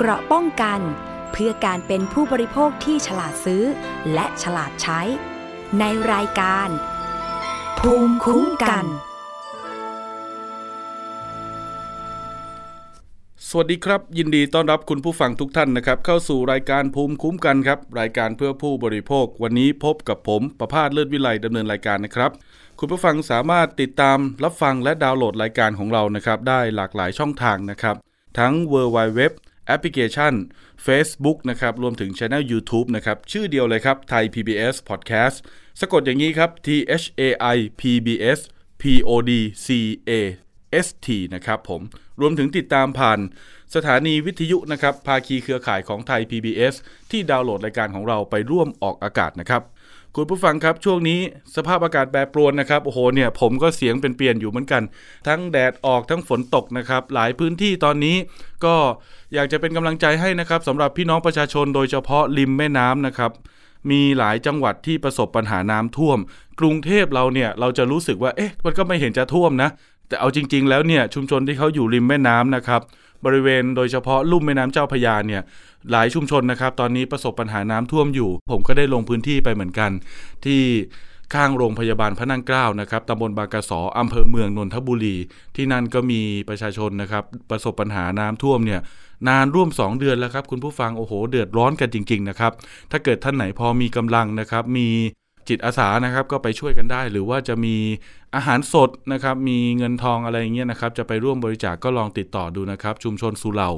เกราะป้องกัน เพื่อการเป็นผู้บริโภคที่ฉลาดซื้อ และฉลาดใช้ ในรายการ ภูมิคุ้มกัน สวัสดีครับ ยินดีต้อนรับคุณผู้ฟังทุกท่านนะครับ เข้าสู่รายการภูมิคุ้มกันครับ รายการเพื่อผู้บริโภค วันนี้พบกับผมประพาสเลิศวิไลดำเนินรายการนะครับคุณผู้ฟังสามารถติดตามรับฟังและดาวน์โหลดรายการของเรานะครับ ได้หลากหลายช่องทางนะครับ ทั้ง w w w แอปพลิเคชัน Facebook นะครับรวมถึงช anel YouTube นะครับชื่อเดียวเลยครับไทย PBS Podcast สะกดอย่างนี้ครับ T H A I P B S P O D C A S T นะครับผมรวมถึงติดตามผ่านสถานีวิทยุนะครับภาคีเครือข่ายของไทย PBS ที่ดาวน์โหลดรายการของเราไปร่วมออกอากาศนะครับ คุณผู้ฟังครับช่วงนี้สภาพอากาศแปรปรวนนะครับโอ้โหเนี่ยผมก็เสียงเป็นเปลี่ยนอยู่เหมือนกัน ทั้งแดดออกทั้งฝนตกนะครับหลายพื้นที่ตอนนี้ก็อยากจะเป็นกำลังใจให้นะครับสำหรับพี่น้องประชาชนโดยเฉพาะริมแม่น้ำนะครับมีหลายจังหวัดที่ประสบปัญหาน้ำท่วม กรุงเทพเราเนี่ยเราจะรู้สึกว่าเอ๊ะมันก็ไม่เห็นจะท่วมนะ แต่เอาจริง ๆ แล้วเนี่ยชุมชนที่เขาอยู่ริมแม่น้ำนะครับ บริเวณโดยเฉพาะลุ่มแม่น้ำเจ้าพยาเนี่ยหลายชุมชนนะครับ ตอนนี้ประสบปัญหาน้ำท่วมอยู่ ผมก็ได้ลงพื้นที่ไปเหมือนกัน ที่ข้างโรงพยาบาลพระนั่งเกล้านะครับตำบลบางกระสออำเภอเมืองนนทบุรี ที่นั่นก็มีประชาชนนะครับ ประสบปัญหาน้ำท่วมเนี่ยนานร่วม 2 เดือนแล้วครับ คุณผู้ฟังโอ้โห เดือดร้อนกันจริง ๆ นะครับ ถ้าเกิดท่านไหนพอมีกำลังนะครับ มี จิตอาสานะครับก็ไปช่วยกันได้ หรือว่าจะมีอาหารสดนะครับมีเงินทองอะไรอย่างเงี้ยนะครับจะไปร่วมบริจาคกก็ลองติดต่อดูนะครับ ชุมชนสุเหร่า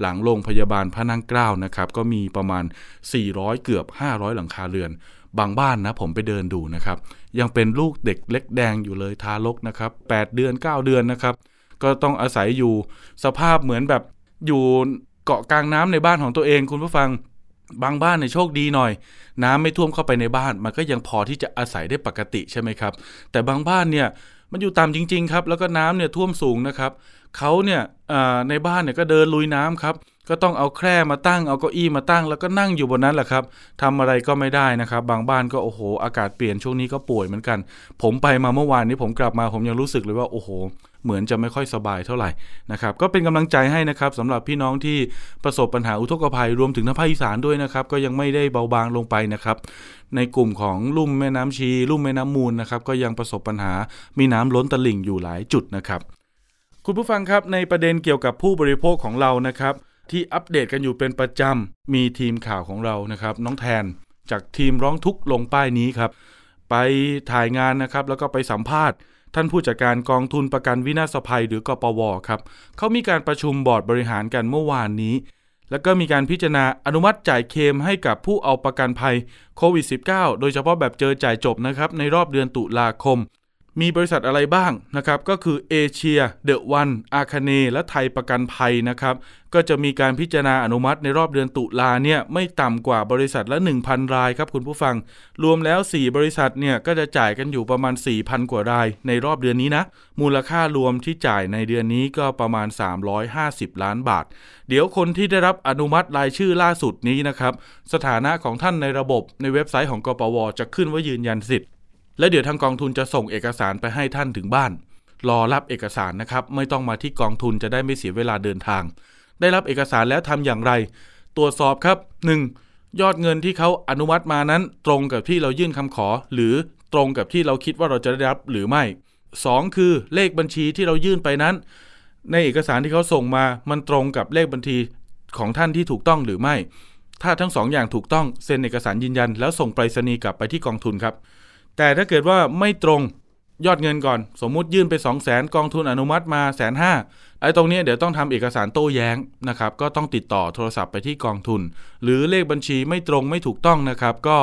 หลังโรงพยาบาลพระนั่งเกล้านะครับก็มีประมาณ 400 เกือบ 500 หลังคาเรือน บางบ้านนะผมไปเดินดูนะครับ ยังเป็นลูกเด็กเล็กแดงอยู่เลยทารกนะครับ 8 เดือน 9 เดือนนะครับ ก็ต้องอาศัยอยู่สภาพเหมือนแบบอยู่เกาะกลางน้ำในบ้านของตัวเองคุณผู้ฟัง บางบ้านเนี่ยโชคดีหน่อย น้ำไม่ท่วมเข้าไปในบ้าน มันก็ยังพอที่จะอาศัยได้ปกติใช่ไหมครับ แต่บางบ้านเนี่ยมันอยู่ต่ำจริงๆครับ แล้วก็น้ำเนี่ยท่วมสูงนะครับเขาเนี่ยในบ้านเนี่ยก็เดินลุยน้ำครับ ก็ต้องเอาแคร่มาตั้ง เอาเก้าอี้มาตั้ง แล้วก็นั่งอยู่บนนั้นแหละครับทำอะไรก็ไม่ได้นะครับ บางบ้านก็โอ้โห อากาศเปลี่ยนช่วงนี้ก็ป่วยเหมือนกัน ผมไปมาเมื่อวานนี้ผมกลับมาผมยังรู้สึกเลยว่าโอ้โห เหมือนจะไม่ค่อยสบายเท่าไหร่นะครับก็เป็นกำลังใจให้นะครับสำหรับพี่น้องที่ประสบปัญหาอุทกภัยรวมถึงทางภาคอีสานด้วยนะครับ ก็ยังไม่ได้เบาบางลงไปนะครับ ในกลุ่มของลุ่มแม่น้ำชี ลุ่มแม่น้ำมูลนะครับ ก็ยังประสบปัญหามีน้ำล้นตลิ่งอยู่หลายจุดนะครับ คุณผู้ฟังครับในประเด็นเกี่ยวกับผู้บริโภคของเรานะครับ ที่อัปเดตกันอยู่เป็นประจำมีทีมข่าวของเรานะครับ น้องแทนจากทีมร้องทุกข์ลงป้ายนี้ครับ ไปถ่ายงานนะครับแล้วก็ไปสัมภาษณ์ ท่านผู้จัดการกองทุนประกันวินาศภัยหรือกปวครับเขามีการประชุมบอร์ดบริหารกันเมื่อวานนี้ แล้วก็มีการพิจารณาอนุมัติจ่ายเคมให้กับผู้เอาประกันภัยโควิด -19 โดยเฉพาะแบบเจอจ่ายจบนะครับในรอบเดือนตุลาคม มีบริษัทอะไรบ้างนะครับก็คือเอเชียเดอะวันอาคาเนและไทยประกันภัยนะครับก็จะมีการพิจารณาอนุมัติในรอบเดือนตุลาเนี่ยไม่ต่ำกว่าบริษัทละ 1,000 รายครับคุณผู้ฟัง รวมแล้ว 4 บริษัทเนี่ยก็จะจ่ายกันอยู่ประมาณ 4,000 กว่ารายในรอบเดือนนี้นะ มูลค่ารวมที่จ่ายในเดือนนี้ก็ประมาณ 350 ล้านบาท เดี๋ยวคนที่ได้รับอนุมัติรายชื่อล่าสุดนี้นะครับสถานะของท่านในระบบในเว็บไซต์ของกปวจะขึ้นว่ายืนยันสิทธิ์ และเดี๋ยวทางกองทุนจะส่งเอกสารไปให้ท่านถึงบ้าน รอรับเอกสารนะครับ ไม่ต้องมาที่กองทุนจะได้ไม่เสียเวลาเดินทาง ได้รับเอกสารแล้วทำอย่างไร ตรวจสอบครับ 1. ยอดเงินที่เขาอนุมัติมานั้น ตรงกับที่เรายื่นคำขอ หรือตรงกับที่เราคิดว่าเราจะได้รับหรือไม่ 2. คือเลขบัญชีที่เรายื่นไปนั้น ในเอกสารที่เขาส่งมา มันตรงกับเลขบัญชีของท่านที่ถูกต้องหรือไม่ ถ้าทั้งสองอย่างถูกต้องเซ็นเอกสารยืนยัน แล้วส่งไปรษณีย์กลับไปที่กองทุนครับ แต่ถ้าเกิดว่าไม่ตรงยอดเงินก่อน สมมุติยื่นไป 2 0 0แสนกองทุนอนุมัติมาแสนห้าไอ้ตรงนี้เดี๋ยวต้องทำเอกสารโต้แย้งนะครับ ก็ต้องติดต่อโทรศัพท์ไปที่กองทุน หรือเลขบัญชีไม่ตรงไม่ถูกต้องนะครับ ก็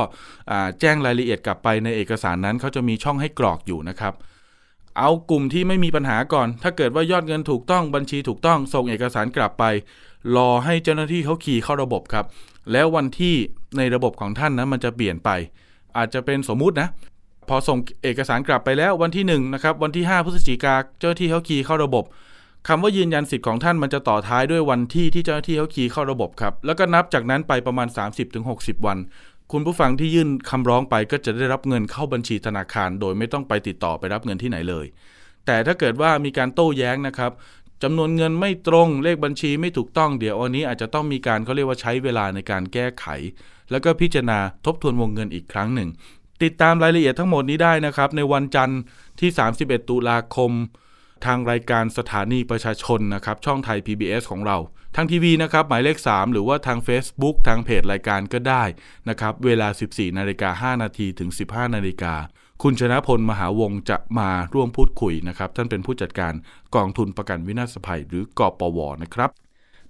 แจ้งรายละเอียดกลับไปในเอกสารนั้นเขาจะมีช่องให้กรอกอยู่นะครับ เอากลุ่มที่ไม่มีปัญหาก่อน ถ้าเกิดว่ายอดเงินถูกต้องบัญชีถูกต้องส่งเอกสารกลับไป รอให้เจ้าหน้าที่เขาขี่เข้าระบบครับ แล้ววันที่ในระบบของท่านนะมันจะเปลี่ยนไป อาจจะเป็นสมมุตินะ พอส่งเอกสารกลับไปแล้ววันที่1นงนะครับวันที่ 5พฤศจิกาเจ้าหน้าที่เขาคีย์เข้าระบบคำว่ายืนยันสิทธิ์ของท่านมันจะต่อท้ายด้วยวันที่ที่เจ้าหน้าที่เขาคีย์เข้าระบบครับแล้วก็นับจากนั้นไปประมาณ 30-60 วัน คุณผู้ฟังที่ยื่นคำร้องไปก็จะได้รับเงินเข้าบัญชีธนาคาร โดยไม่ต้องไปติดต่อไปรับเงินที่ไหนเลย แต่ถ้าเกิดว่ามีการโต้แย้งนะครับจำนวนเงินไม่ตรงเลขบัญชีไม่ถูกต้องเดี๋ยวอันนี้อาจจะต้องมีการเขาเรียกว่าใช้เวลาในการแก้ไข แล้วก็พิจารณาทบทวนวงเงินอีกครั้งหนึ่ง ติดตามรายละเอียดทั้งหมดนี้ได้นะครับ ในวันจันทร์ที่ 31 ตุลาคม ทางรายการสถานีประชาชนนะครับ ช่องไทย PBS ของเรา ทางทีวีนะครับ หมายเลข 3 หรือว่าทาง Facebook ทางเพจรายการก็ได้นะครับ เวลา 14 นาฬิกา 5 นาทีถึง 15 นาฬิกาคุณชนะพลมหาวงจะมาร่วมพูดคุยนะครับ ท่านเป็นผู้จัดการกองทุนประกันวินาศภัย หรือกอปวนะครับ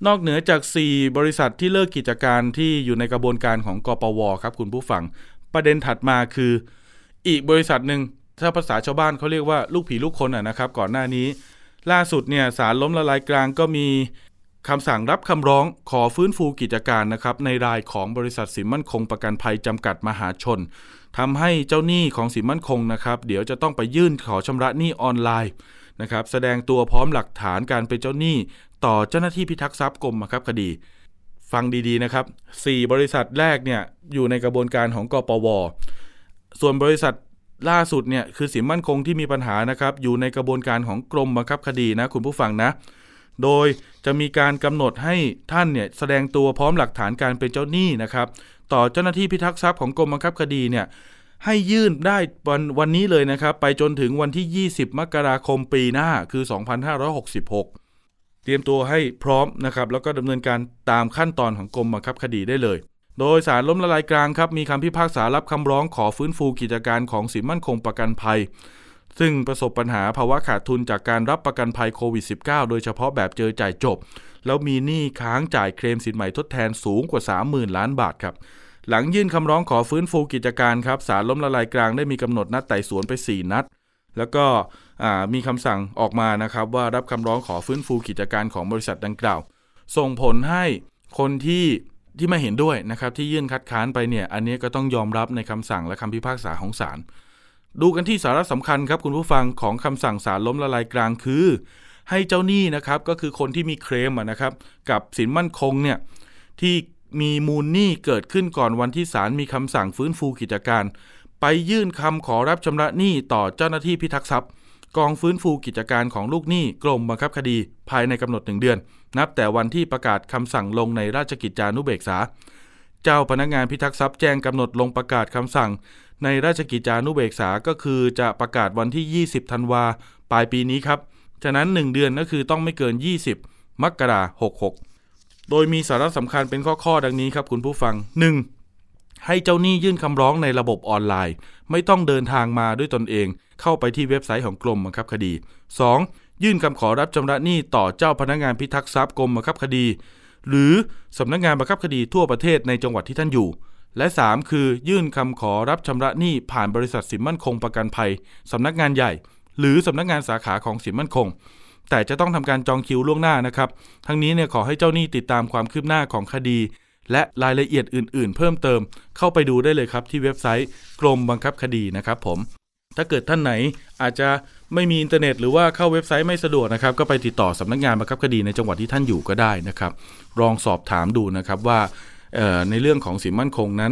นอกเหนือจาก 4 บริษัทที่เลิกกิจการที่อยู่ในกระบวนการของกอปวครับคุณผู้ฟัง ประเด็นถัดมาคือ อีกบริษัทหนึ่งถ้าภาษาชาวบ้านเขาเรียกว่าลูกผีลูกคนอะนะครับ ก่อนหน้านี้ ล่าสุดเนี่ยสารล้มละลายกลางก็มีคำสั่งรับคำร้องขอฟื้นฟูกิจการนะครับในรายของบริษัทสินมั่นคงประกันภัยจำกัดมหาชนทำให้เจ้าหนี้ของสินมั่นคงนะครับเดี๋ยวจะต้องไปยื่นขอชำระหนี้ออนไลน์นะครับแสดงตัวพร้อมหลักฐานการเป็นเจ้าหนี้ ต่อเจ้าหน้าที่พิทักษ์ทรัพย์กรมบังคับคดี ฟังดีๆนะครับ 4 บริษัทแรกเนี่ยอยู่ในกระบวนการของกปว ส่วนบริษัทล่าสุดเนี่ยคือสินมั่นคงที่มีปัญหานะครับ อยู่ในกระบวนการของกรมบังคับคดีนะคุณผู้ฟังนะ โดยจะมีการกำหนดให้ท่านเนี่ยแสดงตัวพร้อมหลักฐานการเป็นเจ้าหนี้นะครับ ต่อเจ้าหน้าที่พิทักษ์ทรัพย์ของกรมบังคับคดีเนี่ยให้ยื่นได้วันวันนี้เลยนะครับ ไปจนถึงวันที่ 20 มกราคมปีหน้าคือ 2566 เตรียมตัวให้พร้อมนะครับแล้วก็ดำเนินการตามขั้นตอนของกรมบังคับคดีได้เลย โดยสารล้มละลายกลางครับมีคำพิพากษารับคำร้องขอฟื้นฟูกิจการของสินมั่นคงประกันภัย ซึ่งประสบปัญหาภาวะขาดทุนจากการรับประกันภัยโควิด -19 โดยเฉพาะแบบเจอจ่ายจบ แล้วมีหนี้ค้างจ่ายเคลมสินใหม่ทดแทนสูงกว่า 30,000 ล้านบาทครับหลังยื่นคำร้องขอฟื้นฟูกิจการครับศาลล้มละลายกลางได้มีกำหนดนัดไต่สวนไป 4 นัด แล้วก็มีคำสั่งออกมานะครับว่ารับคำร้องขอฟื้นฟูกิจการของบริษัทดังกล่าว ส่งผลให้คนที่ที่ไม่เห็นด้วยนะครับที่ยื่นคัดค้านไปเนี่ยอันนี้ก็ต้องยอมรับในคำสั่งและคำพิพากษาของศาลดูกันที่สาระสำคัญครับคุณผู้ฟังของคำสั่งศาลล้มละลายกลางคือ ให้เจ้าหนี้นะครับก็คือคนที่มีเคลมนะครับกับสินมั่นคงเนี่ยที่มีมูลหนี้เกิดขึ้นก่อนวันที่ศาลมีคำสั่งฟื้นฟูกิจการ ไปยื่นคำขอรับชำระหนี้ต่อเจ้าหน้าที่พิทักษ์ทรัพย์ กองฟื้นฟูกิจการของลูกหนี้กรมบังคับคดีภายในกำหนดหนึ่งเดือน นับแต่วันที่ประกาศคำสั่งลงในราชกิจจานุเบกษา เจ้าพนักงานพิทักษ์ทรัพย์แจ้งกำหนดลงประกาศคำสั่ง ในราชกิจจานุเบกษาก็คือจะประกาศวันที่ 20 ธันวาปลายปีนี้ครับฉะนั้น 1 เดือนก็คือต้องไม่เกิน 20 มกราคม66 โดยมีสาระสำคัญเป็นข้อๆดังนี้ครับคุณผู้ฟัง 1. ให้เจ้าหนี้ยื่นคำร้องในระบบออนไลน์ ไม่ต้องเดินทางมาด้วยตนเอง เข้าไปที่เว็บไซต์ของกรมบังคับคดี 2. ยื่นคำขอรับชำระหนี้ต่อเจ้าพนักงานพิทักษ์ทรัพย์กรมบังคับคดี หรือสำนักงานบังคับคดีทั่วประเทศในจังหวัดที่ท่านอยู่ และ 3 คือยื่นคำขอรับชำระหนี้ผ่านบริษัทสินมั่นคงประกันภัยสำนักงานใหญ่ หรือสำนักงานสาขาของสินมั่นคงแต่จะต้องทำการจองคิวล่วงหน้านะครับ ทั้งนี้เนี่ยขอให้เจ้าหนี้ติดตามความคืบหน้าของคดี และรายละเอียดอื่น ๆ เพิ่มเติมเข้าไปดูได้เลยครับที่เว็บไซต์กรมบังคับคดีนะครับผม ถ้าเกิดท่านไหนอาจจะไม่มีอินเทอร์เน็ตหรือว่าเข้าเว็บไซต์ไม่สะดวกนะครับ ก็ไปติดต่อสำนักงานบังคับคดีในจังหวัดที่ท่านอยู่ก็ได้นะครับลองสอบถามดูนะครับว่าในเรื่องของสินมั่นคงนั้น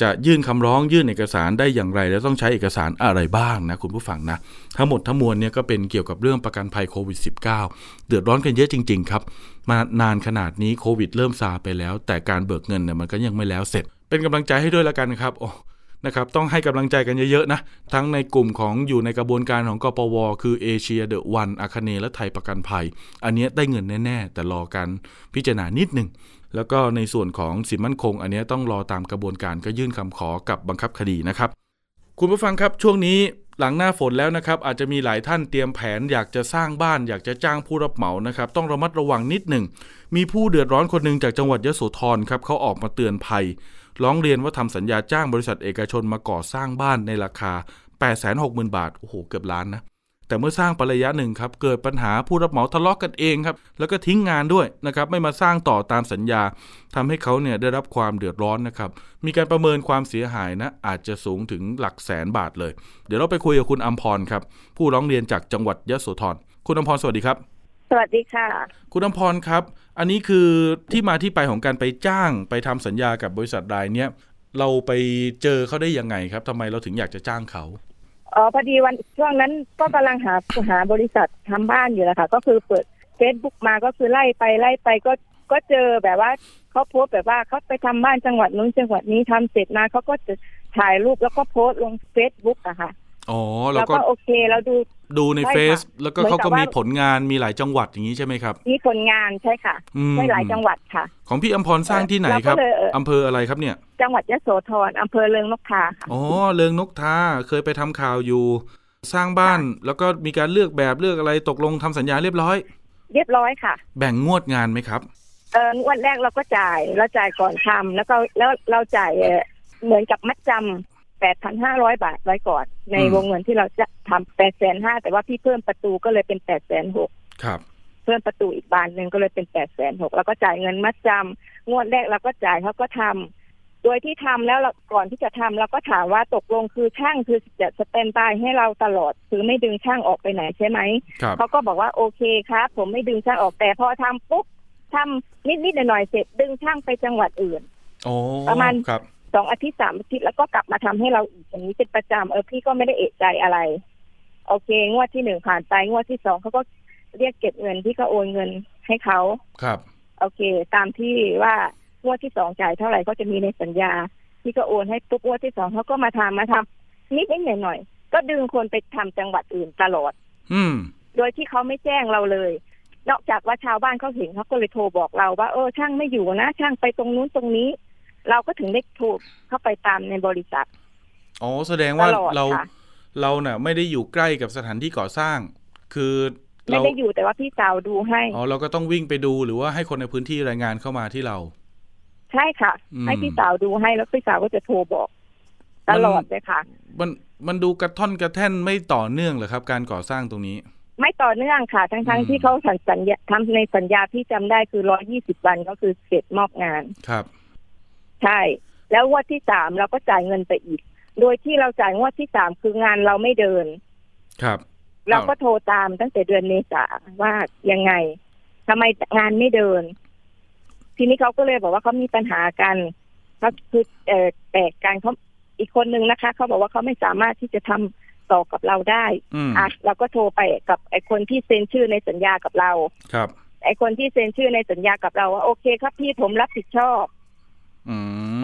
จะยื่นคำร้องยื่นเอกสารได้อย่างไร แล้วต้องใช้เอกสารอะไรบ้างนะคุณผู้ฟังนะ ทั้งหมดทั้งมวลเนี่ยก็เป็นเกี่ยวกับเรื่องประกันภัยโควิด -19 เดือดร้อนกันเยอะจริง ๆ ครับ มานานขนาดนี้โควิด เริ่มซาไปแล้ว แต่การเบิกเงินเนี่ยมันก็ยังไม่แล้วเสร็จ เป็นกำลังใจให้ด้วยแล้วกันครับโอ้นะครับต้องให้กำลังใจกันเยอะๆนะ ทั้งในกลุ่มของอยู่ในกระบวนการของกปว คือเอเชียเดอะวันอาคเนและไทยประกันภัย อันนี้ได้เงินแน่ ๆ แต่รอการพิจารณานิดหนึ่ง แล้วก็ในส่วนของสินมั่นคง อันนี้ต้องรอตามกระบวนการก็ยื่นคำขอกับบังคับคดีนะครับ คุณผู้ฟังครับช่วงนี้หลังหน้าฝนแล้วนะครับ อาจจะมีหลายท่านเตรียมแผน อยากจะสร้างบ้าน อยากจะจ้างผู้รับเหมานะครับ ต้องระมัดระวังนิดหนึ่ง มีผู้เดือดร้อนคนหนึ่งจากจังหวัดยะโสธรครับเขาออกมาเตือนภัย ร้องเรียนว่าทำสัญญาจ้างบริษัทเอกชนมาก่อสร้างบ้านในราคา 860,000 บาท โอ้โห เกือบล้านนะ แต่เมื่อสร้างไประยะหนึ่งครับเกิดปัญหาผู้รับเหมาทะเลาะกกันเองครับแล้วก็ทิ้งงานด้วยนะครับไม่มาสร้างต่อตามสัญญาทำให้เขาเนี่ยได้รับความเดือดร้อนนะครับมีการประเมินความเสียหายนะอาจจะสูงถึงหลักแสนบาทเลย เดี๋ยวเราไปคุยกับคุณอัมพรครับผู้ร้องเรียนจากจังหวัดยะโสธรคุณอัมพรสวัสดีครับ สวัสดีค่ะ คุณอัมพรครับ อันนี้คือที่มาที่ไปของการไปจ้างไปทำสัญญากับบริษัทรายเนี้ยเราไปเจอเขาได้ยังไงครับทำไมเราถึงอยากจะจ้างเขา อ๋อพอดีวันช่วงนั้นก็กำลังหาหาบริษัททำบ้านอยู่แล้วค่ะก็คือเปิดเฟซบุ๊กมาก็คือไล่ไปไล่ไปก็ก็เจอแบบว่าเขาโพสต์แบบว่าเขาไปทำบ้านจังหวัดนู้นจังหวัดนี้ทำเสร็จมาเขาก็จะถ่ายรูปแล้วก็โพสต์ลงเฟซบุ๊กอะค่ะ อ๋อแล้แล้วก็แล้วก็โอเคเราดูดูในใช่ค่ะเฟซแล้วก็เหมือนเขากับก็มีว่าผลงานมีหลายจังหวัดอย่างนี้ใช่ไหมครับ มีผลงานใช่ค่ะอืมใช่หลายจังหวัดค่ะ ของพี่อมพรสร้างที่ไหนเราก็ครับเลยเอ่อออำเภออะไรครับเนี่ย จังหวัดยโสธรอำเภอเริงนกทาค่ะอ๋อเลืองนกทาเคยไปทำข่าวอยู่ สร้างบ้านแล้วก็มีการเลือกแบบเลือกอะไรตกลงทำสัญญาเรียบร้อย เรียบร้อยค่ะ แบ่งงวดงานไหมครับเอองวดแรกเราก็จ่ายเราจ่ายก่อนทำแล้วก็แล้วเราจ่ายเอ่อเหมือนกับมัดจำ แปดพันห้าร้อยบาทไว้ก่อน ในอืมวงเงินที่เราจะทำแปดแสนห้าแต่ว่าพี่เพิ่มประตูก็เลยเป็นแปดแสนหกครับ เพิ่มประตูอีกบานหนึ่งก็เลยเป็นแปดแสนหกแล้วก็จ่ายเงินมัดจำงวดแรกเราก็จ่ายเขาก็ทำโดยที่ทำแล้วเราก่อนที่จะทำเราก็ถามว่าตกลงคือช่างคือจะสแตนบายให้เราตลอดคือไม่ดึงช่างออกไปไหนใช่ไหมครับเขาก็บอกว่าโอเคครับ ผมไม่ดึงช่างออกแต่พอทำปุ๊บทำนิดๆหน่อยๆเสร็จดึงช่างไปจังหวัดอื่นโอ้ประมาณครับ สองอาทิตย์สามอาทิตย์แล้วก็กลับมาทำให้เราอีกอย่างนี้เป็นประจำเออพี่ก็ไม่ได้เอะใจอะไร โอเค งวดที่หนึ่งผ่านไปงวดที่สองเขาก็เรียกเก็บเงินพี่ก็โอนเงินให้เขาครับ โอเค ตามที่ว่างวดที่สองจ่ายเท่าไหร่ก็จะมีในสัญญาพี่ก็โอนให้ปุ๊บงวดที่สองเขาก็มาทำมาทำนิดนิดหน่อยหน่อยๆก็ดึงคนไปทำจังหวัดอื่นตลอด อืม โดยที่เขาไม่แจ้งเราเลย นอกจากว่าชาวบ้านเขาเห็นเขาก็เลยโทรบอกเราว่าเออช่างไม่อยู่นะช่างไปตรงนู้นตรงนี้ เราก็ถึงได้โทรเข้าไปตามในบริษัท อ๋อ แสดงว่าตลอดเราค่ะเราน่ะไม่ได้อยู่ใกล้กับสถานที่ก่อสร้าง คือไม่เราได้อยู่แต่ว่าพี่สาวดูให้ อ๋อ เราก็ต้องวิ่งไปดูหรือว่าให้คนในพื้นที่รายงานเข้ามาที่เรา ใช่ค่ะอืมให้พี่สาวดูให้แล้วพี่สาวก็จะโทรบอก ตลอดเลยค่ะ มันมันดูกระท่อนกระแท่นไม่ต่อเนื่องเหรอครับ การก่อสร้างตรงนี้ ไม่ต่อเนื่องค่ะ ทั้งอืทั้งมที่เขาสัญสัญญาทำในสัญญาที่จำได้คือร้อยี่สิบวันก็คือเสร็จมอบงาน ครับ ใช่ แล้วงวดที่สามเราก็จ่ายเงินไปอีก โดยที่เราจ่ายงวดที่สามคืองานเราไม่เดิน ครับ เราก็โทรตามตั้งแต่เดือนเมษาว่ายังไงทำไมงานไม่เดิน ทีนี้เขาก็เลยบอกว่าเขามีปัญหากันเขาคือเอ่อแตกกันเขาอีกคนนึงนะคะเขาบอกว่าเขาไม่สามารถที่จะทำต่อกับเราได้อืมอะเราก็โทรไปกับไอ้คนที่เซ็นชื่อในสัญญากับเรา ครับ ไอ้คนที่เซ็นชื่อในสัญญากับเราว่าโอเคครับพี่ผมรับผิดชอบอืม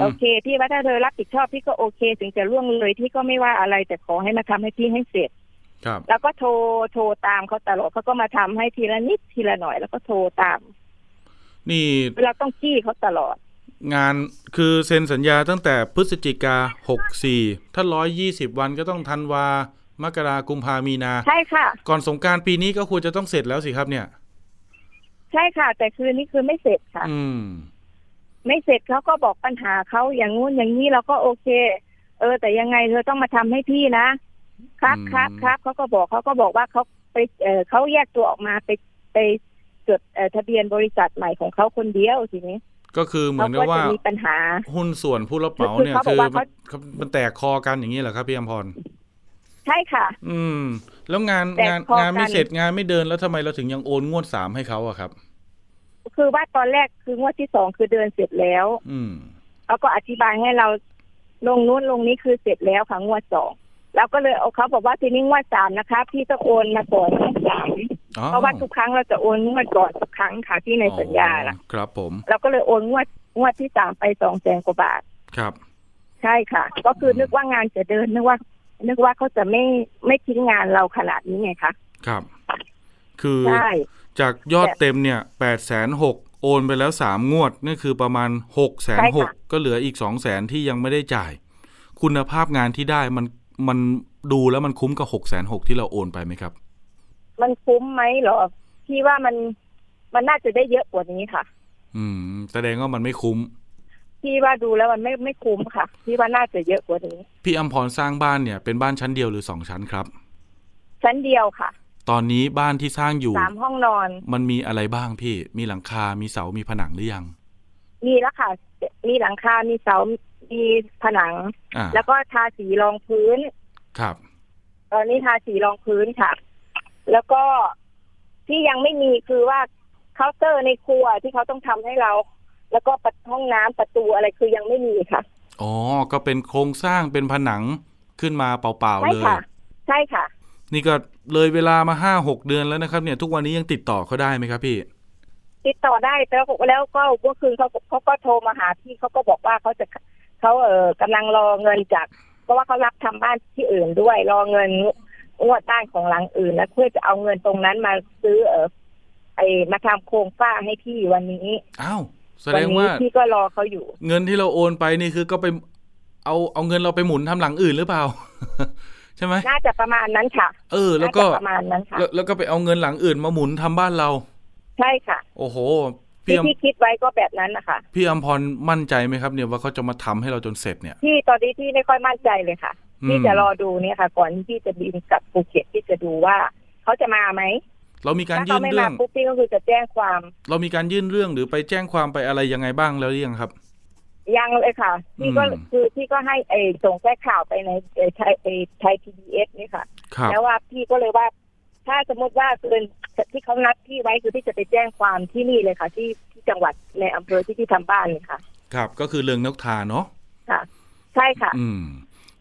โอเค พี่ว่าถ้าเธอรับผิดชอบพี่ก็โอเค ถึงจะล่วงเลยพี่ก็ไม่ว่าอะไรแต่ขอให้มาทำให้พี่ให้เสร็จครับแล้วก็โทรโทรตามเขาตลอดเขาก็มาทำให้ทีละนิดทีละหน่อย แล้วก็โทรตาม นี่เราต้องจี้เขาตลอด งานคือเซ็นสัญญาตั้งแต่พฤศจิกาหกสี่ถ้าร้อยยี่สิบวันก็ต้องธันวามกรากุมภามีนาใช่ค่ะ ก่อนสงกรารปีนี้ก็ควรจะต้องเสร็จแล้วสิครับเนี่ย ใช่ค่ะ แต่คืนนี้คือไม่เสร็จค่ะ อืม ไม่เสร็จเขาก็บอกปัญหาเขาอย่างงู้นอย่างนี้เราก็โอเค เออ แต่ยังไงเธอต้องมาทำให้พี่นะครับอืมครับครับเขาก็บอกเขาก็บอกว่าเขาไปเออเขาแยกตัวออกมาไปไปจดเอ่อทะเบียนบริษัทใหม่ของเขาคนเดียวทีนี้ ก็คือเหมืเขาอนกัก็บว่าจะมีปัญหาหุ้นส่วนผู้รับเหมาคือเนี่ยเขาบคืออกว่าเขามันมันแตกคอกันอย่างนี้เหรอครับพี่อมพรใช่ค่ะ อืม แล้วงานแตกงานคอกันงานไม่เสร็จงานไม่เดินแล้วทำไมเราถึงยังโอนงวดสามให้เขาอะครับ คือว่าตอนแรกคืองวดที่สองคือเดินเสร็จแล้ว อืมเขาก็อธิบายให้เราลงนู้นลงนี้คือเสร็จแล้วค่ะงวดสองแล้วก็เลยเอาเขาบอกว่าทีนี้งวดสามนะคะพี่ต้องโอนมาก่อนงวดสามอ๋อเพราะว่าทุกครั้งเราจะโอนงวดก่อนทุกครั้งค่ะที่ในสัญญาอ๋น่ะอครับผม เราก็เลยโอนงวดงวดที่สามไปสองแสนกว่าบาท ครับ ใช่ค่ะ ก็คือนึกว่างานจะเดินนึกว่า นึกว่าเขาจะไม่ไม่ทิ้งงานเราขนาดนี้ไงคะ ครับ คือใช่ จากยอดเต็มเนี่ยแปดแสนหกโอนไปแล้วสามงวดนี่คือประมาณหกแสนหกก็เหลืออีกสองแสนที่ยังไม่ได้จ่าย คุณภาพงานที่ได้มันมันดูแล้วมันคุ้มกับหกแสนหกที่เราโอนไปไหมครับ มันคุ้มไหมเหรอพี่ว่ามันมันน่าจะได้เยอะกว่านี้ค่ะ อืม แสดงว่ามันไม่คุ้ม พี่ว่าดูแล้วมันไม่ไม่คุ้มค่ะ พี่ว่าน่าจะเยอะกว่านี้ พี่อมพรสร้างบ้านเนี่ยเป็นบ้านชั้นเดียวหรือสองชั้นครับ ชั้นเดียวค่ะ ตอนนี้บ้านที่สร้างอยู่สามห้องนอน มันมีอะไรบ้างพี่ มีหลังคา มีเสา มีผนังหรือยัง มีแล้วค่ะ มีหลังคา มีเสา มีผนังอ่าแล้วก็ทาสีรองพื้น ครับ ตอนนี้ทาสีรองพื้นค่ะ แล้วก็ที่ยังไม่มีคือว่าเคาน์เตอร์ในครัวที่เขาต้องทำให้เรา แล้วก็ประห้องน้ำประตูอะไรคือยังไม่มีค่ะ อ๋อ ก็เป็นโครงสร้างเป็นผนังขึ้นมาเปล่าๆใช่เลยค่ะ ใช่ค่ะ นี่ก็เลยเวลามาห้าหกเดือนแล้วนะครับ เนี่ย ทุกวันนี้ยังติดต่อเขาได้ไหมครับพี่ ติดต่อได้แล้วแล้วก็เมื่อคืนเขาเขาก็โทรมาหาพี่เขาก็บอกว่าเขาจะเขาเออกำลังรอเงินจาก เพราะว่าเขารับทำบ้านที่อื่นด้วยรอเงินงวดบ้านของหลังอื่น แล้วเพื่อจะเอาเงินตรงนั้นมาซื้อเออไอมาทำโครงฝ้าให้พี่วันนี้อ้าวแสวัดงนี้ว่าพี่ก็รอเขาอยู่ เงินที่เราโอนไปนี่คือก็ไปเอาเอาเงินเราไปหมุนทำหลังอื่นหรือเปล่า ใช่ไหมน่าจะประมาณนั้นค่ะ เออ แล้วก็น่าจะประมาณนั้นค่ะแล้วแล้วก็ไปเอาเงินหลังอื่นมาหมุนทำบ้านเรา ใช่ค่ะ โอ้โหที่พี่อำพี่คิดไว้ก็แบบนั้นนะคะพี่อมพรมั่นใจไหมครับ เนี่ยว่าเขาจะมาทำให้เราจนเสร็จเนี่ยพี่ตอนนี้พี่ไม่ค่อยมั่นใจเลยค่ะอืมพี่จะรอดูเนี่ยค่ะ ก่อนที่พี่จะบินกลับภูเก็ตที่จะดูว่าเขาจะมาไหมเรามีการยื่นเรื่มาองปุ๊บพี่ก็คือจะแจ้งความ เรามีการยื่นเรื่องหรือไปแจ้งความไปอะไรยังไงบ้างแล้วหรือยังครับ ยังเลยค่ะ พี่ก็อืมคือพี่ก็ให้ไอ้ส่งแจ้งข่าวไปในไอ้ไทยไอ้ไทยพีบีเอสนี่ค่ะครับแล้วว่าพี่ก็เลยว่า ถ้าสมมติว่าเกินที่เขานัดพี่ไว้คือพี่จะไปแจ้งความที่นี่เลยค่ะ ที่ที่จังหวัดในอำเภอที่พี่ทำบ้านเลยค่ะ ครับก็คือเรื่องนกทาเนาะค่ะ ใช่ค่ะ อืม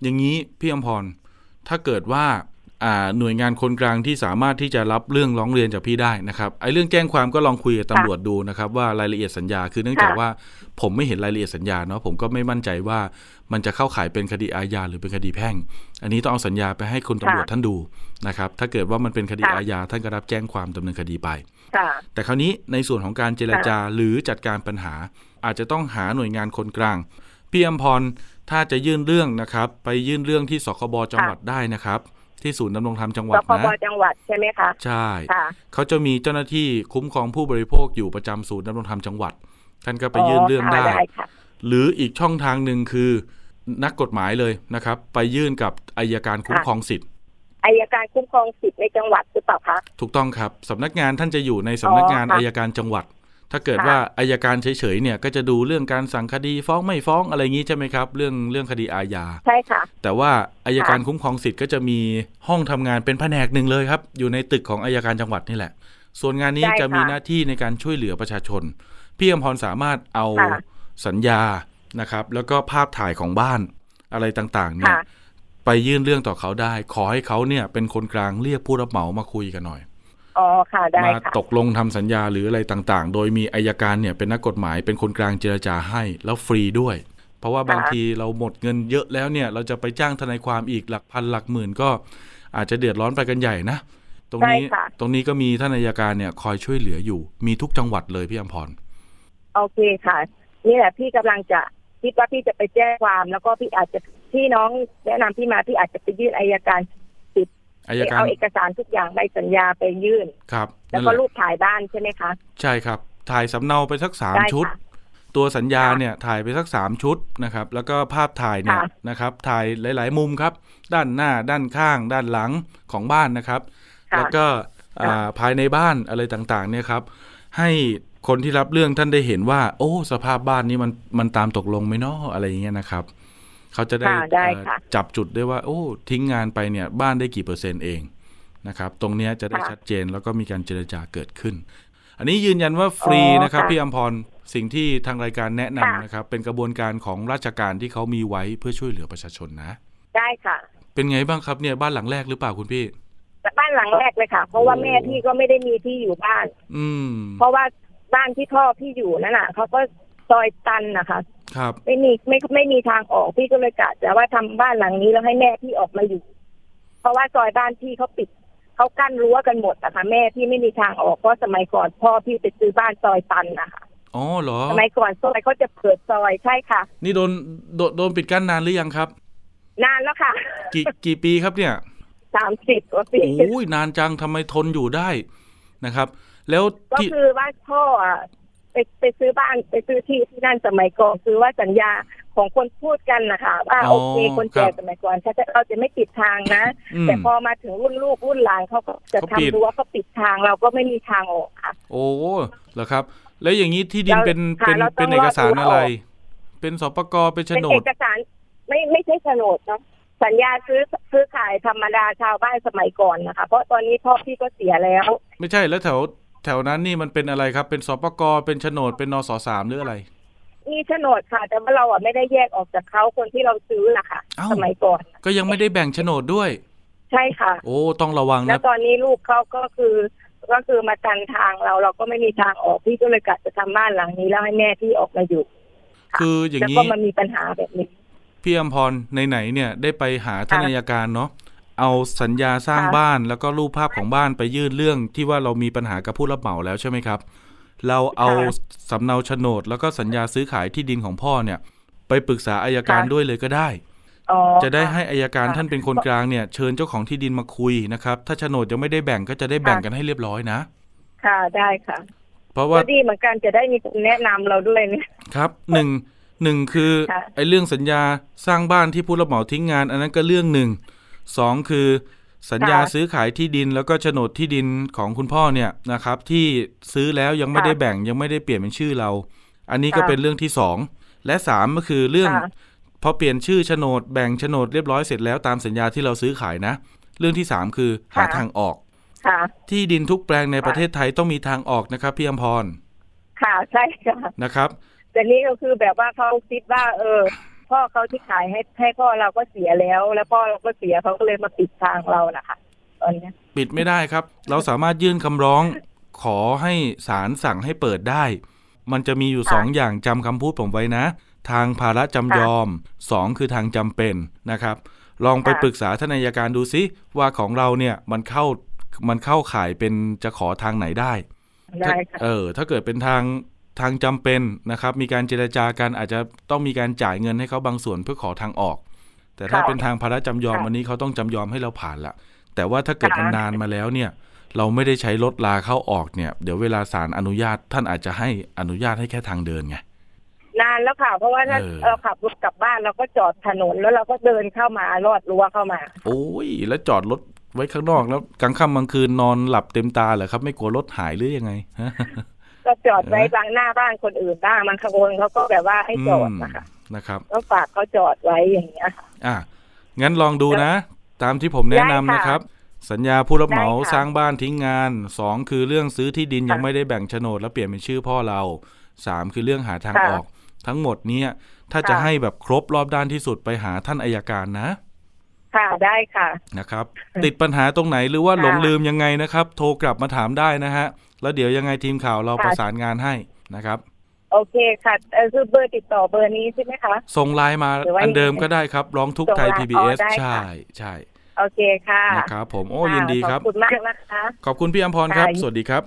อย่างนี้พี่อมพรถ้าเกิดว่าอ่า หน่วยงานคนกลางที่สามารถที่จะรับเรื่องร้องเรียนจากพี่ได้นะครับไอ้เรื่องแจ้งความก็ลองคุยกับตำรวจดูนะครับว่ารายละเอียดสัญญาคือเนื่องจากค่ะว่าผมไม่เห็นรายละเอียดสัญญาเนาะผมก็ไม่มั่นใจว่ามันจะเข้าข่ายเป็นคดีอาญาหรือเป็นคดีแพ่ง อันนี้ต้องเอาสัญญาไปให้คนตำรวจท่านดูนะครับถ้าเกิดว่ามันเป็นคดีอาญาท่านก็รับแจ้งความดำเนินคดีไปค่ะแต่คราวนี้ในส่วนของการเจรจาหรือจัดการปัญหา อาจจะต้องหาหน่วยงานคนกลางพี่อมพรถ้าจะยื่นเรื่องนะครับ ไปยื่นเรื่องที่สคบจังหวัดได้นะครับ ที่ศูนย์ดำรงธรรมจังหวัสดพนะบจังหวัดใช่ไหมคะ ใช่ค่ะเขาจะมีเจ้าหน้าที่คุ้มครองผู้บริโภคอยู่ประจำศูนย์ดำรงธรรมจังหวัด ท่านก็ไปยื่นเรื่องค่ะได้ได้ค่ะหรืออีกช่องทางหนึ่งคือนักกฎหมายเลยนะครับ ไปยื่นกับอายการคุ้มค่ะครองสิทธิ์อายการคุ้มครองสิทธิ์ในจังหวัดหรือเปล่าคะ ถูกต้องครับสำนักงานท่านจะอยู่ในสำนักงานอ๋อค่ะอายการจังหวัด ถ้าเกิดค่ะว่าอายการเฉยๆเนี่ยก็จะดูเรื่องการสั่งคดีฟ้องไม่ฟ้องอะไรงี้ใช่ไหมครับ เรื่องเรื่องคดีอาญาใช่ค่ะ แต่ว่าอายการคุ้มครองสิทธิ์ก็จะมีห้องทำงานเป็นแผนกหนึ่งเลยครับ อยู่ในตึกของอายการจังหวัดนี่แหละ ส่วนงานนี้ได้ค่ะจะมีหน้าที่ในการช่วยเหลือประชาชน พี่อมพรสามารถเอาค่ะสัญญานะครับ แล้วก็ภาพถ่ายของบ้านอะไรต่างๆ เนี่ยค่ะไปยื่นเรื่องต่อเขาได้ ขอให้เขาเนี่ยเป็นคนกลางเรียกผู้รับเหมามาคุยกันหน่อย อ๋อค่ะได้มาค่ะตกลงทำสัญญาหรืออะไรต่างๆ โดยมีอายการเนี่ยเป็นนักกฎหมายเป็นคนกลางเจรจาให้แล้วฟรีด้วย เพราะว่าบางค่ะทีเราหมดเงินเยอะแล้วเนี่ย เราจะไปจ้างทนายความอีกหลักพันหลักหมื่นก็อาจจะเดือดร้อนไปกันใหญ่นะตรงนี้ใช่ค่ะตรงนี้ก็มีท่านอายการเนี่ยคอยช่วยเหลืออยู่ มีทุกจังหวัดเลยพี่อมพรโอเคค่ะ นี่แหละพี่กำลังจะคิดว่าพี่จะไปแจ้งความ แล้วก็พี่อาจจะพี่น้องแนะนำพี่มาพี่อาจจะไปยื่นอายการ อายการเอาเอกสารทุกอย่างใบสัญญาไปยื่น ครับ แล้วนั่นก็แหละรูปถ่ายบ้านใช่ไหมคะ ใช่ครับ ถ่ายสำเนาไปสักสามได้ชุดค่ะตัวสัญญาค่ะเนี่ยถ่ายไปสักสามชุดนะครับ แล้วก็ภาพถ่ายเนี่ยค่ะนะครับ ถ่ายหลาย ๆ มุมครับ ด้านหน้า ด้านข้าง ด้านหลังของบ้านนะครับค่ะแล้วก็ค่ะอ่าภายในบ้านอะไรต่าง ๆ เนี่ยครับ ให้คนที่รับเรื่องท่านได้เห็นว่า โอ้ สภาพบ้านนี้มันมันตามตกลงไหมเนาะอะไรอย่างเงี้ยนะครับ เขาจะได้ค่ะได้เอ่อค่ะจับจุดได้ว่า โอ้ ทิ้งงานไปเนี่ยบ้านได้กี่เปอร์เซ็นต์เองนะครับ ตรงเนี้ยจะได้ค่ะชัดเจนแล้วก็มีการเจรจาเกิดขึ้น อันนี้ยืนยันว่าฟรีอ๋อนะครับค่ะพี่อมพรสิ่งที่ทางรายการแนะนำค่ะนะครับ เป็นกระบวนการของราชการที่เขามีไว้เพื่อช่วยเหลือประชาชนนะ ได้ค่ะ เป็นไงบ้างครับเนี่ยบ้านหลังแรกหรือเปล่าคุณพี่แต่บ้านหลังแรกเลยค่ะ เพราะว่าแม่พี่ก็ไม่ได้มีที่อยู่บ้าน อืม เพราะว่าบ้านที่พ่อพี่อยู่นั่นน่ะเขาก็ ซอยตันนะคะครับ ไม่มีไม่ไม่มีทางออกพี่ก็เลยกะจะว่าทำบ้านหลังนี้แล้วให้แม่พี่ออกมาอยู่ เพราะว่าซอยบ้านพี่เขาปิดเขากั้นรั้วกันหมดนะคะแม่พี่ไม่มีทางออกเพราะสมัยก่อนพ่อพี่ไปซื้อบ้านซอยตันนะคะอ๋อเหรอสมัยก่อนซอยเขาจะเปิดซอยใช่ค่ะ นี่โดนโดนโดนปิดกั้นนานหรือยังครับ นานแล้วค่ะ กี่กี่ปีครับเนี่ยสามสิบกว่าปีโอ้ยนานจังทำไมทนอยู่ได้นะครับ แล้วก็ที่คือว่าพ่ออะ ไปไปซื้อบ้านไปซื้อที่ที่นั่นสมัยก่อนคือว่าสัญญาของคนพูดกันนะคะว่าโอเคคนแก่สมัยก่อนถ้าจะเราจะไม่ปิดทางนะอืมแต่พอมาถึงรุ่นลูกรุ่นหลานเขาก็จะเขาปิดทำรั้วเขาปิดทางเราก็ไม่มีทางออกค่ะ โอ้เหรอครับ แล้วอย่างนี้ที่ดินเราเป็นค่ะเป็นเราต้องเป็นเอกสารรอดูอะไรออกเป็นสปกเป็นโฉเป็นนเอดกสารไม่ไม่ใช่โฉนดเนาะสัญญาซื้อซื้อขายธรรมดาชาวบ้านสมัยก่อนนะคะ เพราะตอนนี้พ่อพี่ก็เสียแล้ว ไม่ใช่แล้วแถว แถวนั้นนี่มันเป็นอะไรครับ เป็นสปกเป็นโฉนดเป็นนสสามหรืออะไร มีโฉนดค่ะ แต่ว่าเราอะไม่ได้แยกออกจากเขาคนที่เราซื้อนะคะเอ้า สมัยก่อน ก็ยังไม่ได้แบ่งโฉนดด้วย ใช่ค่ะ โอ้ต้องระวังแล้นะวตอนนี้ลูกเขาก็คือ ก็คือมาตันทางเราเราก็ไม่มีทางออกพี่ก็เลยกะจะทำบ้านหลังนี้แล้วให้แม่พี่ออกมาอยู่ะคืออย่างแล้วนี้ก็มันมีปัญหาแบบนี้ พี่อมพรไหนๆเนี่ยได้ไปหาท่านค่ะ อัยการเนาะ เอาสัญญาสร้างค่ะบ้านแล้วก็รูปภาพของบ้านไปยื่นเรื่องที่ว่าเรามีปัญหากับผู้รับเหมาแล้วใช่ไหมครับ เราเอาสำเนาโฉนด แล้วก็สัญญาซื้อขายที่ดินของพ่อเนี่ย ไปปรึกษาอายการด้วยเลยก็ได้อ๋อจะได้ค่ให้อายการค่ะท่านเป็นคนกลางเนี่ยเชิญเจ้าของที่ดินมาคุยนะครับ ถ้าโฉนดยังไม่ได้แบ่งก็จะได้แบ่งค่ะกันให้เรียบร้อยนะ ค่ะได้ค่ะ เพราะว่าก็ดีเหมือนกันจะได้มีคนแนะนำเราด้วยเนี่ยครับหนึ่งหนึ่งคือค่ะไอ้เรื่องสัญญาสร้างบ้านที่ผู้รับเหมาทิ้งงาน อันนั้นก็เรื่องหนึ่ง สองคือสัญญาซื้อขายที่ดินแล้วก็โฉนดที่ดินของคุณพ่อเนี่ยนะครับ ที่ซื้อแล้วยังไม่ได้แบ่งยังไม่ได้เปลี่ยนเป็นชื่อเรา อันนี้ก็เป็นเรื่องที่สองและสามก็คือเรื่องค่ะพอเปลี่ยนชื่อโฉนดแบ่งโฉนดเรียบร้อยเสร็จแล้วตามสัญญาที่เราซื้อขายนะ เรื่องที่สามคือหาค่ะทางออกค่ะที่ดินทุกแปลงในค่ะประเทศไทยต้องมีทางออกนะครับพี่อมพรค่ะใช่ค่ะนะครับ แต่นี่ก็คือแบบว่าเขาคิดว่า เออ พ่อเขาที่ขายให้ให้พ่อเราก็เสียแล้ว แล้วพ่อเราก็เสียเขาก็เลยมาปิดทางเรานะคะตอนเนี้ยปิดไม่ได้ครับ เราสามารถยื่นคำร้องขอให้ศาลสั่งให้เปิดได้ มันจะมีอยู่ค่ะสองอย่างจำคำพูดผมไว้นะ ทางภาระจำยอมสองคือทางจำเป็นนะครับ ลองไปค่ะปรึกษาทานอัยการดูซิว่าของเราเนี่ยมันเข้ามันเข้าข่ายเป็นจะขอทางไหนได้ได้ค่ะเออ ถ้าเกิดเป็นทาง ทางจำเป็นนะครับ มีการเจรจากันอาจจะต้องมีการจ่ายเงินให้เขาบางส่วนเพื่อขอทางออก แต่ถ้าค่ะเป็นทางภาระจำยอมค่ะวันนี้เขาต้องจำยอมให้เราผ่านละแต่ว่าถ้าเกิดค่ะมันนานมาแล้วเนี่ย เราไม่ได้ใช้รถลาเข้าออกเนี่ย เดี๋ยวเวลาศาลอนุญาตท่านอาจจะให้อนุญาตให้แค่ทางเดินไงนานแล้วค่ะ เพราะว่าถ้าเออเราขับรถกลับบ้านเราก็จอดถนนแล้วเราก็เดินเข้ามาลอดรั้วเข้ามา โอ้ยแล้วจอดรถไว้ข้างนอกแล้วกลางค่ำกลางคืนนอนหลับเต็มตาเหรอครับ ไม่กลัวรถหายหรือยังไงฮะ ก็จอดไว้เออบางหน้าบ้านคนอื่นบ้างบางคนเขาก็แบบว่าให้จอดนะคะอืมนะครับก็ฝากเขาจอดไว้อย่างเงี้ยค่ะอะงั้นลองดูนะ ตามที่ผมแนะนำได้ค่ะนะครับ สัญญาผู้รับเหมาได้ค่ะสร้างบ้านทิ้งงานสองคือเรื่องซื้อที่ดินค่ะยังไม่ได้แบ่งโฉนดแล้วเปลี่ยนเป็นชื่อพ่อเราสามคือเรื่องหาทางค่ะออก ทั้งหมดเนี้ถ้าจะค่ะให้แบบครบรอบด้านที่สุดไปหาท่านอายการนะ ค่ะได้ค่ะนะครับ ติดปัญหาตรงไหนหรือว่าค่ะหลงลืมยังไงนะครับ โทรกลับมาถามได้นะฮะ แล้วเดี๋ยวยังไงทีมข่าวเราค่ะประสานงานให้นะครับโอเคค่ะเออคือเบอร์ติดต่อเบอร์นี้ใช่ไหมคะส่งไลน์มาหรือว่าอันเดิมก็ได้ครับ ร้องทุกข์ไทยส่งไลน์ PBS อ๋อได้ใช่ค่ะใช่โอเคค่ะนะครับผมโอ้ค่ะยินดีครับขอบคุณมากนะคะขอบคุณพี่อมพรครับค่ะสวัสดีครับ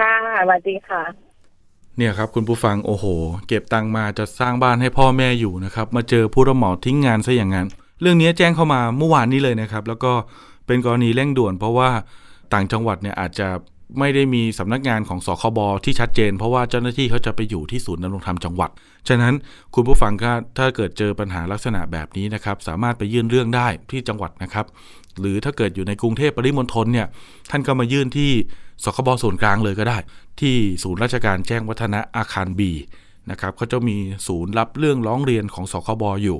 ค่ะสวัสดีค่ะ เนี่ยครับคุณผู้ฟังโอ้โห เก็บตังค์มาจะสร้างบ้านให้พ่อแม่อยู่นะครับ มาเจอผู้รับเหมาทิ้งงานซะอย่างนั้น เรื่องนี้แจ้งเข้ามาเมื่อวานนี้เลยนะครับ แล้วก็เป็นกรณีเร่งด่วน เพราะว่าต่างจังหวัดเนี่ยอาจจะ ไม่ได้มีสำนักงานของสคบที่ชัดเจน เพราะว่าเจ้าหน้าที่เขาจะไปอยู่ที่ศูนย์ดำรงธรรมจังหวัด ฉะนั้นคุณผู้ฟังก็ถ้าเกิดเจอปัญหาลักษณะแบบนี้นะครับ สามารถไปยื่นเรื่องได้ที่จังหวัดนะครับ หรือถ้าเกิดอยู่ในกรุงเทพปริมณฑลเนี่ยท่านก็มายื่นที่สคบส่วนกลางเลยก็ได้ ที่ศูนย์ราชการแจ้งวัฒนะอาคารบีนะครับเขาจะมีศูนย์รับเรื่องร้องเรียนของสคบอยู่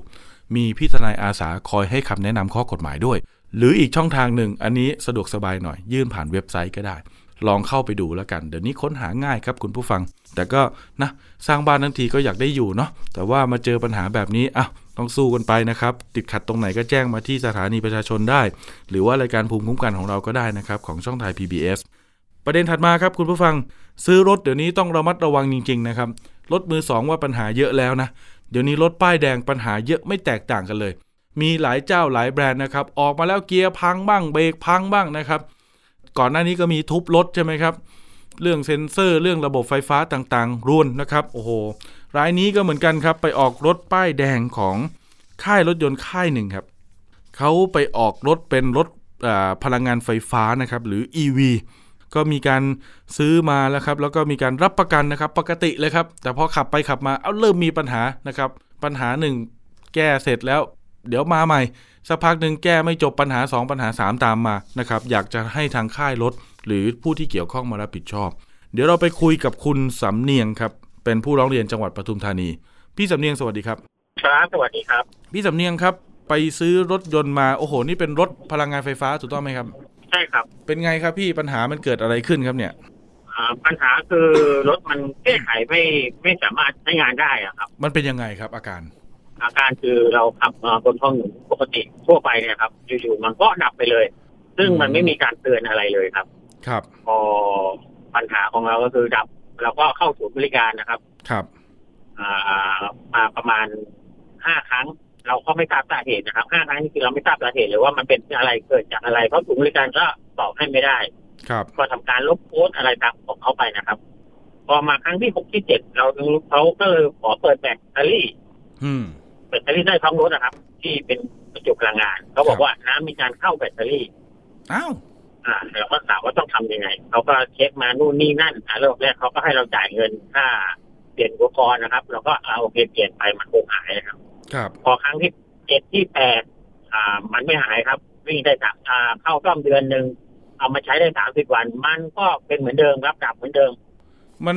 มีพี่ทนายอาสาคอยให้คำแนะนำข้อกฎหมายด้วย หรืออีกช่องทางหนึ่ง อันนี้สะดวกสบายหน่อย ยื่นผ่านเว็บไซต์ก็ได้ ลองเข้าไปดูแล้วกัน เดี๋ยวนี้ค้นหาง่ายครับคุณผู้ฟัง แต่ก็นะสร้างบ้านทั้งทีก็อยากได้อยู่เนาะแต่ว่ามาเจอปัญหาแบบนี้อะต้องสู้กันไปนะครับ ติดขัดตรงไหนก็แจ้งมาที่สถานีประชาชนได้ หรือว่ารายการภูมิคุ้มกันของเราก็ได้นะครับของช่องไทย PBS ประเด็นถัดมาครับคุณผู้ฟัง ซื้อรถเดี๋ยวนี้ต้องระมัดระวังจริงๆนะครับรถมือสองว่าปัญหาเยอะแล้วนะเดี๋ยวนี้รถป้ายแดงปัญหาเยอะไม่แตกต่างกันเลย มีหลายเจ้าหลายแบรนด์นะครับออกมาแล้วเกียร์พังบ้างเบรกพังบ้างนะครับ ก่อนหน้านี้ก็มีทุบรถใช่ไหมครับ เรื่องเซ็นเซอร์เรื่องระบบไฟฟ้าต่างๆรวนนะครับ โอ้โห รายนี้ก็เหมือนกันครับ ไปออกรถป้ายแดงของค่ายรถยนต์ค่ายหนึ่งครับ เขาไปออกรถเป็นรถพลังงานไฟฟ้านะครับ หรือ EV ก็มีการซื้อมาแล้วครับ แล้วก็มีการรับประกันนะครับ ปกติเลยครับ แต่พอขับไปขับมา เอาเริ่มมีปัญหานะครับ ปัญหาหนึ่งแก้เสร็จแล้ว เดี๋ยวมาใหม่สักพักหนึ่งแก้ไม่จบปัญหา 2 ปัญหา 3 ตามมานะครับอยากจะให้ทางค่ายรถหรือผู้ที่เกี่ยวข้องมารับผิดชอบ เดี๋ยวเราไปคุยกับคุณสำเนียงครับเป็นผู้ร้องเรียนจังหวัดปทุมธานี พี่สำเนียงสวัสดีครับครับสวัสดีครับ พี่สำเนียงครับไปซื้อรถยนต์มาโอ้โห นี่เป็นรถพลังงานไฟฟ้าถูกต้องไหมครับใช่ครับ เป็นไงครับพี่ปัญหามันเกิดอะไรขึ้นครับเนี่ยอ่าปัญหาคือรถมันแก้ไขไม่ไม่สามารถใช้งานได้อะครับ มันเป็นยังไงครับอาการ อาการคือเราขับมาบนท้องถนนปกติทั่วไปเนี่ยครับอยู่ๆมันก็ดับไปเลย ซึ่งมันไม่มีการเตือนอะไรเลยครับ ครับพอปัญหาของเราก็คือดับ เราก็เข้าศูนย์บริการนะครับ ครับอ่ามาประมาณห้าครั้ง เราก็ไม่ทราบสาเหตุนะครับห้าครั้งนี่คือเราไม่ทราบสาเหตุเลยว่ามันเป็นอะไรเกิดจากอะไรเพราะศูนย์บริการก็ตอบให้ไม่ได้ ครับ ก็ทำการลบโพสต์อะไรตามของเขาไปนะครับ พอมาครั้งที่หกที่เจ็ดเราเขาก็เลยขอเปิดแบตเตอรี่ อืม แบตเตอรี่ได้ท้องรถนะครับ ที่เป็นประจุพลังงานเขาบอกว่าน้ำมีการเข้าแบตเตอรี่อ้าวอ่าเราก็ถามว่าต้องทำยังไงเขาก็เช็คมานู่นนี่นั่นอ่าเริ่มแรกเขาก็ให้เราจ่ายเงินค่าเปลี่ยนอุปกรณ์นะครับ เราก็เอาโอเคเปลี่ยนไปมันคงหายนะครับ ครับ พอครั้งที่เจ็ดที่แปดอ่า มันไม่หายครับวิ่งได้สามอ่าเข้าซ่อมเดือนหนึ่งเอามาใช้ได้สามสิบวัน มันก็เป็นเหมือนเดิมครับดับเหมือนเดิม มัน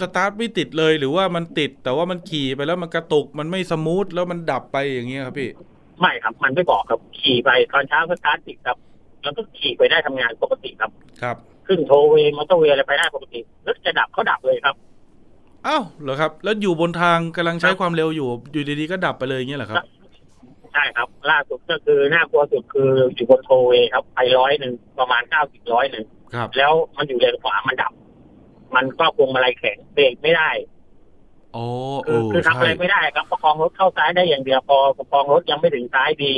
สตาร์ทไม่ติดเลยหรือว่ามันติด แต่ว่ามันขี่ไปแล้วมันกระตุกมันไม่ smooth แล้วมันดับไปอย่างเงี้ยครับพี่ไม่ครับ มันไม่บอกครับขี่ไปตอนเช้าก็สตาร์ทติดครับ แล้วก็ขี่ไปได้ทำงานปกติครับ ครับขึ้นโทลล์เวย์มอเตอร์เวย์อะไรไปได้ปกติแล้วจะดับเขาดับเลยครับอ้าวเหรอครับ แล้วอยู่บนทางกำลังใช้ความเร็วอยู่ อยู่ดีๆก็ดับไปเลยอย่างเงี้ยเหรอครับ ใช่ครับ ล่าสุดก็คือน่ากลัวสุดคืออยู่บนโทเวย์ครับ ไปร้อยหนึ่งประมาณเก้าสิบร้อยหนึ่งครับ แล้วมันอยู่เลนขวามันดับ มันก็พวงมาลัยแข็งเบรกไม่ได้โอ้คืโอ้อคือทำใช่อะไรไม่ได้ครับประคองรถเข้าซ้ายได้อย่างเดียวพอประคองรถยังไม่ถึงซ้ายดี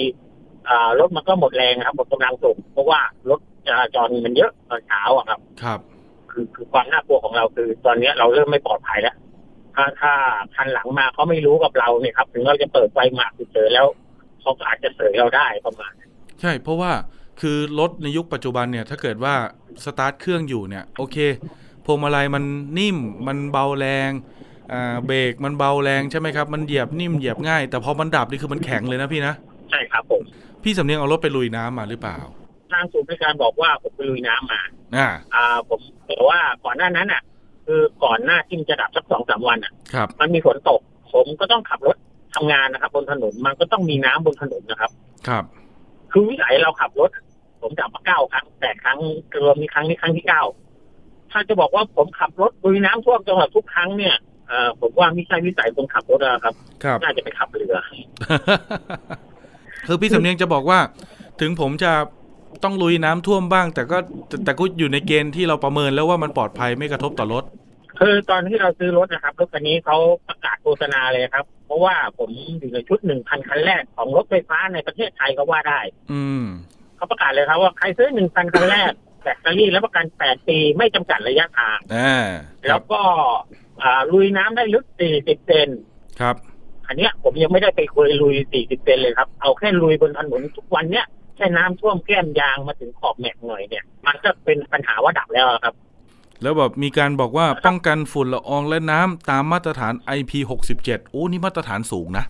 อ่ารถมันก็หมดแรงครับหมดกำลังส่งเพราะว่ารถจราจรมันเยอะตอนเช้าอะครับ ครับ คือคือความน่ากลัวของเราคือ ตอนเนี้ยเราเริ่มไม่ปลอดภัยแล้วถ้าถ้าคันหลังมาเขาไม่รู้กับเราเนี่ยครับ ถึงเราจะเปิดไฟหมากเฉยๆแล้วเขาก็อาจจะเสยเราได้ประมาณนั้นใช่เพราะว่าคือรถในยุคปัจจุบันเนี่ย ถ้าเกิดว่าสตาร์ทเครื่องอยู่เนี่ย โอเค พวงมาลัยมันนิ่มมันเบาแรงอ่าเบรกมันเบาแรงใช่ไหมครับ มันเหยียบนิ่มเหยียบง่าย แต่พอมันดับนี่คือมันแข็งเลยนะพี่นะใช่ครับผมพี่สำเนียงเอารถไปลุยน้ำมาหรือเปล่า ทางศูนย์บริการบอกว่าผมไปลุยน้ำมาอ่าอ่าผมแต่ว่าก่อนหน้านั้นอะ คือก่อนหน้าที่มันจะดับสักสองสามวันอะครับมันมีฝนตก ผมก็ต้องขับรถทำงานนะครับ บนถนนมันก็ต้องมีน้ำบนถนนนะครับ ครับ คือวิสัยเราขับรถ ผมดับมาเก้าครั้งแต่ครั้งรวมมีครั้งนี้ครั้งที่เก้า ถ้าจะบอกว่าผมขับรถลุยน้ำท่วมจังหวัดทุกครั้งเนี่ยเอ่อผมว่าไม่ใช่วิสัยคนขับรถนะครับครับน่าจะไปขับเรือ คือพี่สำเนียงจะบอกว่า ถึงผมจะต้องลุยน้ำท่วมบ้าง แต่ก็แต่แต่ก็อยู่ในเกณฑ์ที่เราประเมินแล้วว่ามันปลอดภัยไม่กระทบต่อรถ คือตอนที่เราซื้อรถนะครับรถคันนี้เขาประกาศโฆษณาเลยครับ เพราะว่าผมอยู่ในชุดหนึ่งพันคันแรกของรถไฟฟ้าในประเทศไทยก็ว่าได้ อืมเขาประกาศเลยครับว่าใครซื้อหนึ่งพันคันแรก แบตเตอรี่และประกันแปดปีไม่จำกัดระยะทางอ่าคแล้รัวบก็อ่าลุยน้ำได้ลึกสี่สิบเซนครับ อันเนี้ยผมยังไม่ได้ไปคุยลุยสี่สิบเซนเลยครับ เอาแค่ลุยบนถนนทุกวันเนี้ยแค่น้ำท่วมแก้มยางมาถึงขอบแม็กหน่อยเนี่ย มันก็เป็นปัญหาว่าดับแล้วอะครับ แล้วแบบมีการบอกว่าป้องกันฝุ่นละอองและน้ำตามมาตรฐาน IP67 โอ้นี่มาตรฐานสูงนะ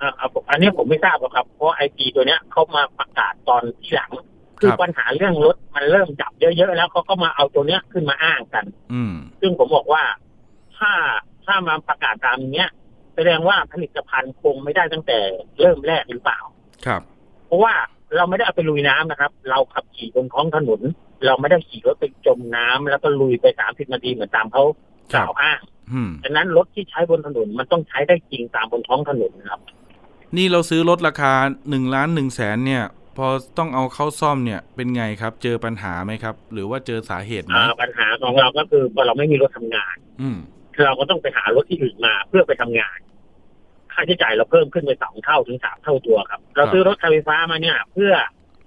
อ่าเอาผมอันนี้ผมไม่ทราบหรอกครับ เพราะไอพีตัวเนี้ยเขามาประกาศตอนที่หลัง คือครับปัญหาเรื่องรถมันเริ่มดับเยอะๆแล้วเขาก็มาเอาตัวเนี้ยขึ้นมาอ้างกัน อืมซึ่งผมบอกว่า ถ้าถ้ามาประกาศตามเนี้ยแสดงว่าผลิตภัณฑ์คงไม่ได้ตั้งแต่เริ่มแรกหรือเปล่า ครับ เพราะว่าเราไม่ได้เอาไปลุยน้ำนะครับ เราขับขี่บนท้องถนน เราไม่ได้ขี่รถไปจมน้ำแล้วก็ลุยไปสามสิบนาทีเหมือนตามเขากล่าวอ้างอืมฉะนั้นรถที่ใช้บนถนนมันต้องใช้ได้จริงตามบนท้องถนนนะครับ นี่เราซื้อรถราคา1ล้าน1แสนเนี่ย พอต้องเอาเข้าซ่อมเนี่ยเป็นไงครับ เจอปัญหาไหมครับ หรือว่าเจอสาเหตุไหมอ่าปัญหาของเราก็คือพอเราไม่มีรถทำงาน อืมเราก็ต้องไปหารถที่อื่นมาเพื่อไปทำงาน ค่าใช้จ่ายเราเพิ่มขึ้นไปสองเท่าถึงสามเท่าตัวครับ เราซื้อรถไฟฟ้ามาเนี่ย เพื่อ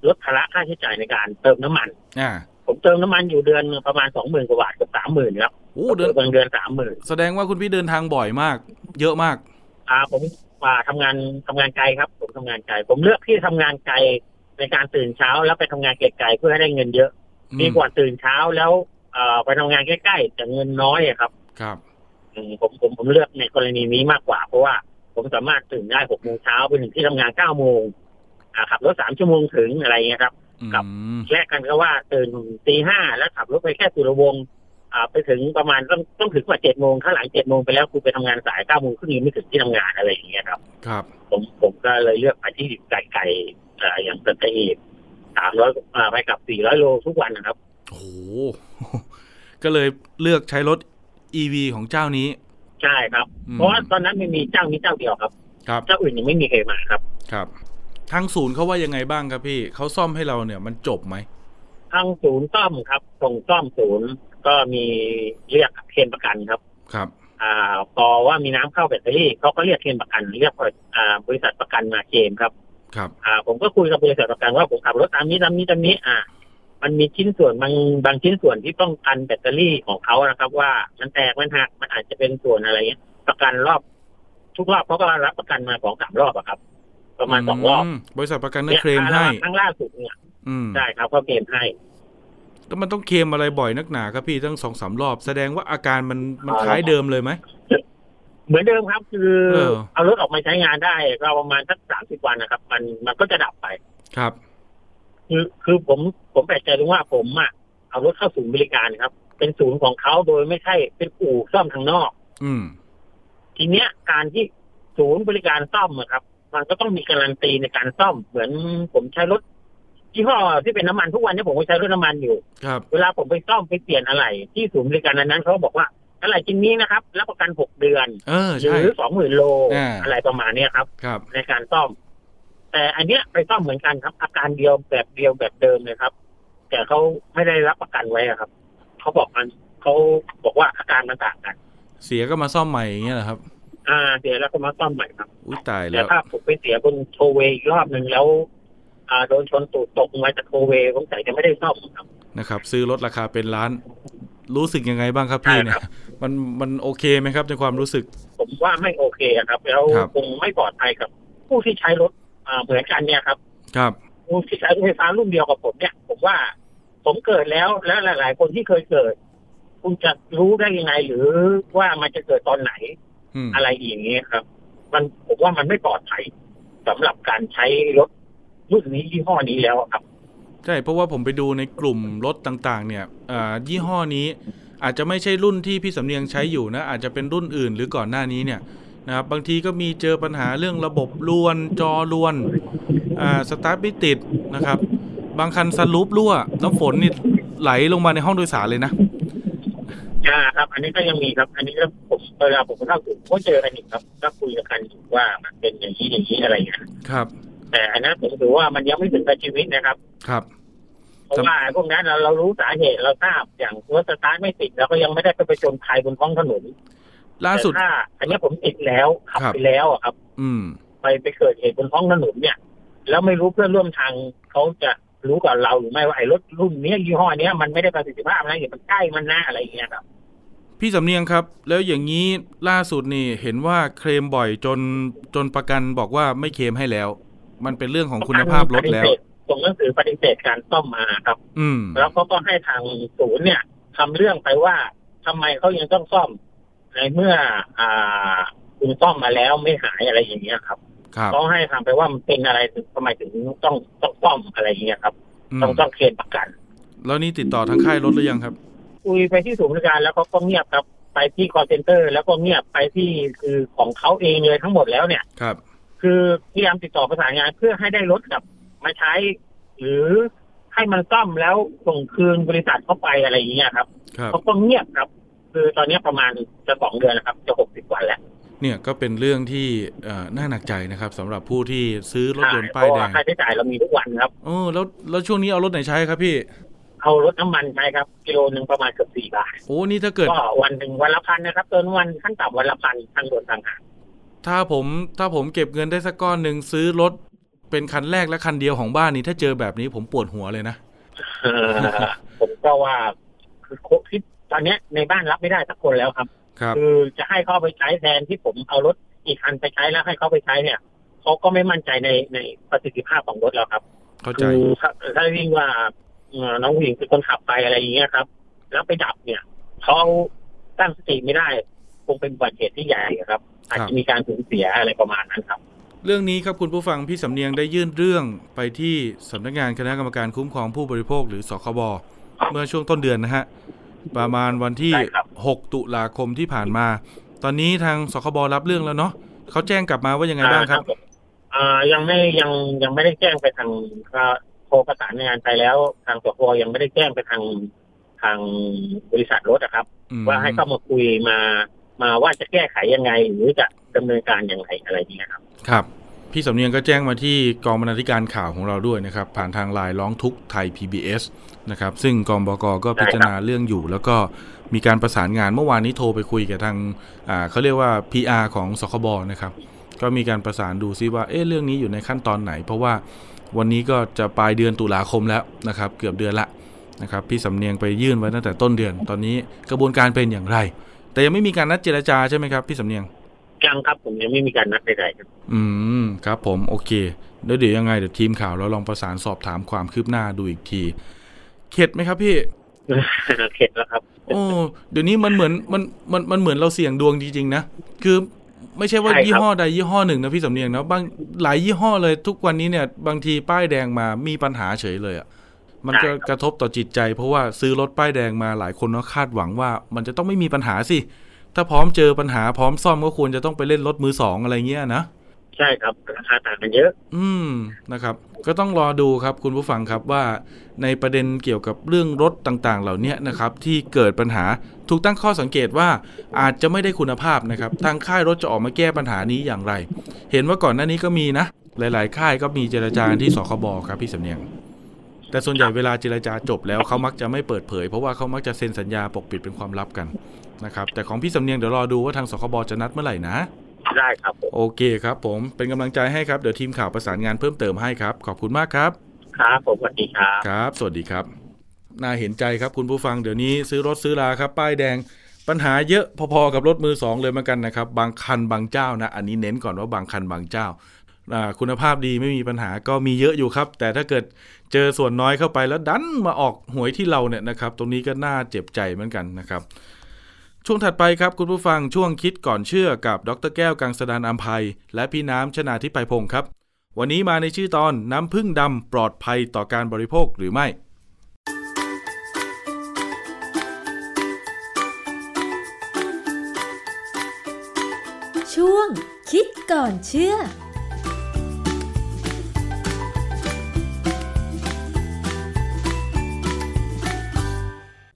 ลดภาระค่าใช้จ่ายในการเติมน้ำมันอ่าผมเติมน้ำมันอยู่เดือนประมาณสองหมื่นกว่าบาทเกับสามหมื่นครับโอ้เดินบางเดือนสามหมื่นแสดงว่าคุณพี่เดินทางบ่อยมาก เยอะมาก อ่าผมมาทำงานทำงานไกลครับ ผมทำงานไกล ผมเลือกที่ทำงานไกล ในการตื่นเช้าแล้วไปทำงานไกลๆเพื่อให้ได้เงินเยอะอืมดีกว่าตื่นเช้าแล้วเอ่อไปทำงานใกล้ๆแต่เงินน้อยอะครับ ครับอืมผมผมผมเลือกในกรณีนี้มากกว่า เพราะว่าผมสามารถตื่นได้หกโมงเช้าไปถึงที่ทำงานเก้าโมงอ่าขับรถสามชั่วโมงถึงอะไรเงี้ยครับอืครับมแลกกันก็ว่าตื่นตีห้าแล้วขับรถไปแค่สุรวงศ์อ่าไปถึงประมาณต้องต้องถึงกว่าเจ็ดโมงถ้าหลังเจ็ดโมงไปแล้วคุณไปทำงานสายเก้าโมงครึ่งยังไม่ถึงที่ทำงานอะไรอย่างเงี้ยครับ ครับ ผมผมก็เลยเลือกไปที่ไกลๆเอ่ออย่างสัตหีบสามร้อยไปกับสี่ร้อยโลทุกวันนะครับ โอ้โหก็เลยเลือกใช้รถ EV ของเจ้านี้ ใช่ครับอืมเพราะว่าตอนนั้นไม่มีเจ้านี้เจ้าเดียวครับอครับเจ้าอื่นยังไม่มีเคลมมาครับ ครับ ทางศูนย์เขาว่ายังไงบ้างครับพี่เขาซ่อมให้เราเนี่ยมันจบไหมทางศูนย์ซ่อมครับตรงซ่อมศูนย์ก็มีเรียกเคลมประกันครับ ครับ อ่าพอว่ามีน้ำเข้าแบตเตอรี่เขาก็เรียกเคลมประกัน เรียกอ่าบริษัทประกันมาเคลมครับ ครับอ่า ผมก็คุยกับบริษัทประกันว่าผมขับรถตามนี้ตามนี้ตามนี้ อ่า มันมีชิ้นส่วนบางบางชิ้นส่วนที่ต้องกันแบตเตอรี่ของเขานะครับ ว่ามันแตกมันหักมันอาจจะเป็นส่วนอะไรเงี้ยประกันรอบ ทุกรอบเขาก็รับประกันมาสองสามรอบอะครับ ประมาณสองรอบมบริษัทประกันได้เคลมให้ครั้งล่าสุดเนี่ยอืมใช่ครับก็เคลมให้แล้วมันต้องเคลมอะไรบ่อยนักหนาครับพี่ตั้งสองสามรอบ แสดงว่าอาการมันมันคล้ายเดิมเลยไหม เหมือนเดิมครับ คือเออเอารถออกมาใช้งานได้ก็ประมาณสักสามสิบวันนะครับ มันมันก็จะดับไปครับ คือคือผมผมแปลกใจตรงว่าผมอะเอารถเข้าศูนย์บริการครับ เป็นศูนย์ของเขาโดยไม่ใช่เป็นอู่ซ่อมทางนอก อืมทีเนี้ยการที่ศูนย์บริการซ่อมอะครับ มันก็ต้องมีการันตีในการซ่อม เหมือนผมใช้รถยี่ห้อที่เป็นน้ำมันทุกวันนี้ผมก็ใช้รถน้ำมันอยู่ครับเวลาผมไปซ่อมไปเปลี่ยนอะไร ที่ศูนย์บริการนั้นๆเขาบอกว่า อะไรชิ้นนี้นะครับ รับประกันหกเดือนเออหใช่รือสองหมื่นโลอ่าอะไรประมาณเนี้ยครับครับในการซ่อม แต่อันเนี้ยไปซ่อมเหมือนกันครับ อาการเดียวแบบเดียวแบบเดิมเลยครับ แต่เขาไม่ได้รับประกันไว้อะครับเขาบอกมันเขาบอกว่าอาการมันต่างกัน เสียก็มาซ่อมใหม่อย่างเงี้ยเหรอครับ อ่าเดี๋ยวแล้วก็มาซ่อมใหม่ครับอุ้ยตายแต่แล้วถ้าผมไปเสียบนโทเวย์อีกรอบหนึ่งแล้ว อ่าโดนชนตูดตกมาจากโทเวย์ผมใส่จะไม่ได้ซ่อมครับนะครับ ซื้อรถราคาเป็นล้าน รู้สึกยังไงบ้างครับพี่ใช่เนี่ครัยบมันมันโอเคไหมครับในความรู้สึก ผมว่าไม่โอเคอะครับ แล้วครับคงไม่ปลอดภัยกับ ผู้ที่ใช้รถอ่าเหมือนกันเนี่ยครับ ครับผู้ที่ใช้รถไฟฟ้ารุ่นเดียวกับผมเนี่ย ผมว่าผมเกิดแล้วและหลาย ๆ คนที่เคยเกิด คุณจะรู้ได้ยังไงหรือว่ามันจะเกิดตอนไหนอืมอะไรอย่างนี้ยครับ มันผมว่ามันไม่ปลอดภัยสำหรับการใช้รถรุ่นนี้ยี่ห้อนี้แล้วอะครับ ใช่เพราะว่าผมไปดูในกลุ่มรถต่างๆ เนี่ยอ่ายี่ห้อนี้อาจจะไม่ใช่รุ่นที่พี่สำเนียงใช้อยู่นะ อาจจะเป็นรุ่นอื่นหรือก่อนหน้านี้เนี่ยนะครับบางทีก็มีเจอปัญหาเรื่องระบบลวนจอลวนอ่าสตาร์ทไม่ติดนะครับ บางคันสลูปรั่วน้ำฝนนี่ไหลลงมาในห้องโดยสารเลยนะอ่าครับ อันนี้ก็ยังมีครับ อันนี้ก็ผมเวลาผมเข้าถึงก็เจอกันอีกครับก็คุยกันอยู่ว่ามันเป็นอย่างนี้อย่างนี้อะไรอย่างเงี้ยครับ แต่อันนั้นผมถือว่ามันยังไม่ถึงกับชีวิตนะครับ ครับเพราะว่าพวกนั้นเราเรารู้สาเหตุเราทราบอย่างรถสตาร์ทไม่ติดเราก็ยังไม่ได้ไปจนภัยบนท้องถนนล่าสุดแต่ถ้าอันนี้ผมติดแล้วขับครับไปแล้วอะครับ อืม ไปไปเกิดเหตุบนท้องถนนเนี่ย แล้วไม่รู้เพื่อนร่วมทางเขาจะรู้กับเราหรือไม่ว่าไอ้รถรุ่นเนี้ยยี่ห้อเนี้ยมันไม่ได้ประสิทธิภาพนะอย่ามันใกล้มันนะอะไรอย่างเงี้ยครับ พี่สำเนียงครับ แล้วอย่างนี้ล่าสุดนี่เห็นว่าเคลมบ่อยจนจนประกันบอกว่าไม่เคลมให้แล้ว มันเป็นเรื่องของคุณภาพรถแล้วปฏิเสธส่งหนังสือปฏิเสธการซ่อมมาครับ อืม แล้วเขาก็ให้ทางศูนย์เนี่ยทำเรื่องไปว่าทำไมเขายังต้องซ่อม ในเมื่อ อ่าคุณซ่อมมาแล้วไม่หายอะไรอย่างเงี้ยครับครับเขาให้ทำไปว่ามันเป็นอะไรถึงทำไมถึงต้องต้องซ่อมอะไรอย่างเงี้ยครับอืมต้องต้องเคลมประกัน แล้วนี่ติดต่อทางค่ายรถหรือยังครับคุยไปที่ศูนย์บริการแล้วเขาก็เงียบครับ ไปที่ call center แล้วก็เงียบไปที่คือของเขาเองเลยทั้งหมดแล้วเนี่ยครับ คือพยายามติดต่อประสานงานเพื่อให้ได้รถกลับมาใช้ หรือให้มันซ่อมแล้วส่งคืนบริษัทเข้าไปอะไรอย่างเงี้ยครับครับเขาก็เงียบครับ คือตอนนี้ประมาณจะสองเดือนแล้วครับ จะหกสิบวันแล้วเนี่ยก็เป็นเรื่องที่เอ่อน่าหนักใจนะครับสำหรับผู้ที่ซื้อรถยนต์เพป้ายราะแดว่างค่าใช้จ่ายเรามีทุกวันครับโอ้แล้วแล้วช่วงนี้เอารถไหนใช้ครับพี่ เอารถน้ำมันใช้ครับกิโลหนึ่งประมาณเกือบสี่บาทโอ้นี่ถ้าเกิดก็วันหนึ่งวันละพันนะครับเติมวันขั้นต่ำวันละพันทางด่วนทางหาง ถ้าผมถ้าผมเก็บเงินได้สักก้อนหนึ่งซื้อรถเป็นคันแรกและคันเดียวของบ้านนี้ ถ้าเจอแบบนี้ผมปวดหัวเลยนะเอ่อผมก็ว่าคือโคที่ตอนเนี้ยในบ้านรับไม่ได้สักคนแล้วครับครับ คือจะให้เขาไปใช้แทนที่ผมเอารถอีกคันไปใช้แล้วให้เขาไปใช้เนี่ยเขาก็ไม่มั่นใจในในประสิทธิภาพของรถแล้วครับเข้าใจคือถ้าถ้าวิ่งว่าเอ่อน้องผู้หญิงเป็นคนขับไปอะไรอย่างเงี้ยครับ แล้วไปดับเนี่ยเขาตั้งสติไม่ได้ค งเป็นอุบัติเหตุที่ใหญ่ครับ อาจจะมีการสูญเสียอะไรประมาณนั้นครับ เรื่องนี้ครับคุณผู้ฟังพี่สำเนียงได้ยื่นเรื่องไปที่สำนักงานคณะกรรมการคุ้มครองผู้บริโภคหรือสคบเมื่อช่วงต้นเดือนนะฮะประมาณวันที่ใช่ครับ6ตุลาคมที่ผ่านมา ตอนนี้ทางสคบรับเรื่องแล้วเนาะเขาแจ้งกลับมาว่ายังไงบ้างครับอ่ายังไม่ยังยังไม่ได้แจ้งไปทางก็โทรประสานงานไปแล้ว ทางสพยังไม่ได้แจ้งไปทางทางบริษัทรถอะครับอืมว่าให้เข้ามาคุยมา มาว่าจะแก้ไขยังไง หรือจะดำเนินการอย่างไรอะไรนี้ครับ ครับ พี่สำเนียงก็แจ้งมาที่กองบรรณาธิการข่าวของเราด้วยนะครับ ผ่านทางไลน์ร้องทุกข์ไทย PBS นะครับ ซึ่งกองบกก็พิจารณาเรื่องอยู่ แล้วก็มีการประสานงานเมื่อวานนี้โทรไปคุยกับทางอ่าเขาเรียกว่า PR ของสคบนะครับ ก็มีการประสานดูซิว่าเอ๊ะเรื่องนี้อยู่ในขั้นตอนไหน เพราะว่าวันนี้ก็จะปลายเดือนตุลาคมแล้วนะครับ เกือบเดือนละนะครับพี่สำเนียงไปยื่นไว้ตั้งแต่ต้นเดือน ตอนนี้กระบวนการเป็นอย่างไร แต่ยังไม่มีการนัดเจรจาใช่ไหมครับพี่สำเนียงยังครับผมยังไม่มีการนัดใดๆครับ อืมครับผมโอเคแล้วเดี๋ยวยังไงเดี๋ยวทีมข่าวเราลองประสานสอบถามความคืบหน้าดูอีกที เข็ดไหมครับพี่เข็ดแล้วครับ โอ้เดี๋ยวนี้มันเหมือนมันมันมันเหมือนเราเสี่ยงดวงจริงๆนะคือไม่ใช่ว่าใช่ครับยี่ห้อใดยี่ห้อหนึ่งนะพี่สำเนียงนะบางหลายยี่ห้อเลยทุกวันนี้เนี่ย บางทีป้ายแดงมามีปัญหาเฉยเลยอะ่ะ มันก็กระทบต่อจิตใจ เพราะว่าซื้อรถป้ายแดงมาหลายคนก็คาดหวังว่า มันจะต้องไม่มีปัญหาสิ ถ้าพร้อมเจอปัญหาพร้อมซ่อมก็ควรจะต้องไปเล่นรถมือสองอะไรเงี้ยนะใช่ครับราคาต่างกันเยอะ อืมนะครับ ก็ต้องรอดูครับคุณผู้ฟังครับว่า ในประเด็นเกี่ยวกับเรื่องรถต่างๆ เหล่านี้นะครับ ที่เกิดปัญหาถูกตั้งข้อสังเกตว่าอาจจะไม่ได้คุณภาพนะครับ ทางค่ายรถจะออกมาแก้ปัญหานี้อย่างไร เห็นว่าก่อนหน้านี้ก็มีนะ หลาย ๆ ค่ายก็มีเจรจาที่สคบครับพี่สำเนียง แต่ส่วนใหญ่เวลาเจรจาจบแล้วเขามักจะไม่เปิดเผย เพราะว่าเขามักจะเซ็นสัญญาปกปิดเป็นความลับกันนะครับแต่ของพี่สำเนียงเดี๋ยวรอดูว่าทางสคบจะนัดเมื่อไหร่นะ ได้ครับผมโอเคครับ ผมเป็นกำลังใจให้ครับเดี๋ยวทีมข่าวประสานงานเพิ่มเติมให้ครับ ขอบคุณมากครับครับผมสวัสดีครับครับ สวัสดีครับน่าเห็นใจครับคุณผู้ฟังเดี๋ยวนี้ซื้อรถซื้อราครับ ป้ายแดงปัญหาเยอะพอๆกับรถมือสองเลยเหมือนกันนะครับบางคันบางเจ้านะ อันนี้เน้นก่อนว่าบางคันบางเจ้าอ่า คุณภาพดีไม่มีปัญหาก็มีเยอะอยู่ครับ แต่ถ้าเกิดเจอส่วนน้อยเข้าไปแล้วดันมาออกหวยที่เราเนี่ยนะครับ ตรงนี้ก็น่าเจ็บใจเหมือนกันนะครับ ช่วงถัดไปครับคุณผู้ฟังช่วงคิดก่อนเชื่อกับดรแก้วกังสดานอัมภัย และพี่น้ำชนาทิพไพพงศ์ครับ วันนี้มาในชื่อตอนน้ำพึ่งดำปลอดภัยต่อการบริโภคหรือไม่ช่วงคิดก่อนเชื่อ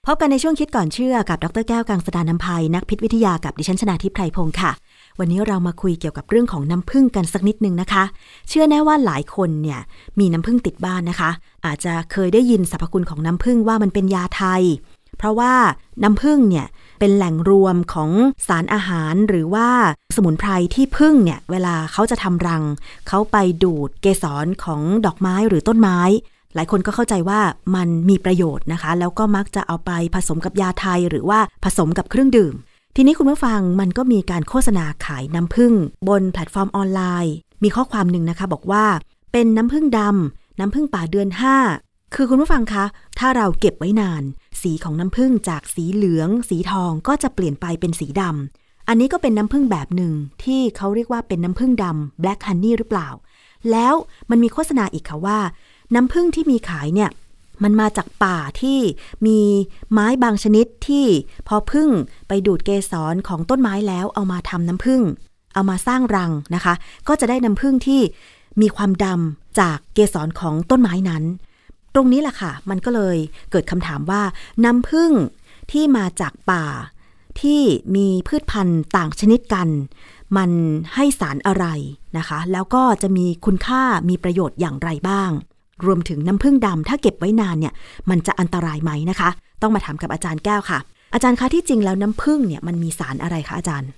พบกันในช่วงคิดก่อนเชื่อกับดรแก้วกังสดานนภัยนักพิษวิทยากับดิฉันชนาทิพไพรพงศ์ค่ะ วันนี้เรามาคุยเกี่ยวกับเรื่องของน้ำผึ้งกันสักนิดนึงนะคะ เชื่อแน่ว่าหลายคนเนี่ยมีน้ำผึ้งติดบ้านนะคะ อาจจะเคยได้ยินสรรพคุณของน้ำผึ้งว่ามันเป็นยาไทย เพราะว่าน้ำผึ้งเนี่ยเป็นแหล่งรวมของสารอาหารหรือว่าสมุนไพรที่ผึ้งเนี่ยเวลาเขาจะทำรังเขาไปดูดเกสรของดอกไม้หรือต้นไม้ หลายคนก็เข้าใจว่ามันมีประโยชน์นะคะ แล้วก็มักจะเอาไปผสมกับยาไทยหรือว่าผสมกับเครื่องดื่ม ทีนี้คุณผู้ฟังมันก็มีการโฆษณาขายน้ำผึ้งบนแพลตฟอร์มออนไลน์ มีข้อความหนึ่งนะคะ บอกว่า เป็นน้ำผึ้งดำน้ำผึ้งป่าเดือน 5 คือคุณผู้ฟังคะ ถ้าเราเก็บไว้นาน สีของน้ำผึ้งจากสีเหลือง สีทองก็จะเปลี่ยนไปเป็นสีดำอันนี้ก็เป็นน้ำผึ้งแบบหนึ่งที่เขาเรียกว่าเป็นน้ำผึ้งดำ black honey หรือเปล่า แล้วมันมีโฆษณาอีกค่ะว่า น้ำผึ้งที่มีขายเนี่ยมันมาจากป่าที่มีไม้บางชนิดที่พอพึ่งไปดูดเกสรของต้นไม้แล้วเอามาทำน้ำผึ้งเอามาสร้างรังนะคะ ก็จะได้น้ำผึ้งที่มีความดำจากเกสรของต้นไม้นั้น ตรงนี้แหละค่ะ มันก็เลยเกิดคำถามว่าน้ำผึ้งที่มาจากป่า ที่มีพืชพันธุ์ต่างชนิดกัน มันให้สารอะไรนะคะ แล้วก็จะมีคุณค่ามีประโยชน์อย่างไรบ้าง รวมถึงน้ำผึ้งดำถ้าเก็บไว้นานเนี่ยมันจะอันตรายไหมนะคะ ต้องมาถามกับอาจารย์แก้วค่ะ อาจารย์คะที่จริงแล้วน้ำผึ้งเนี่ยมันมีสารอะไรคะอาจารย์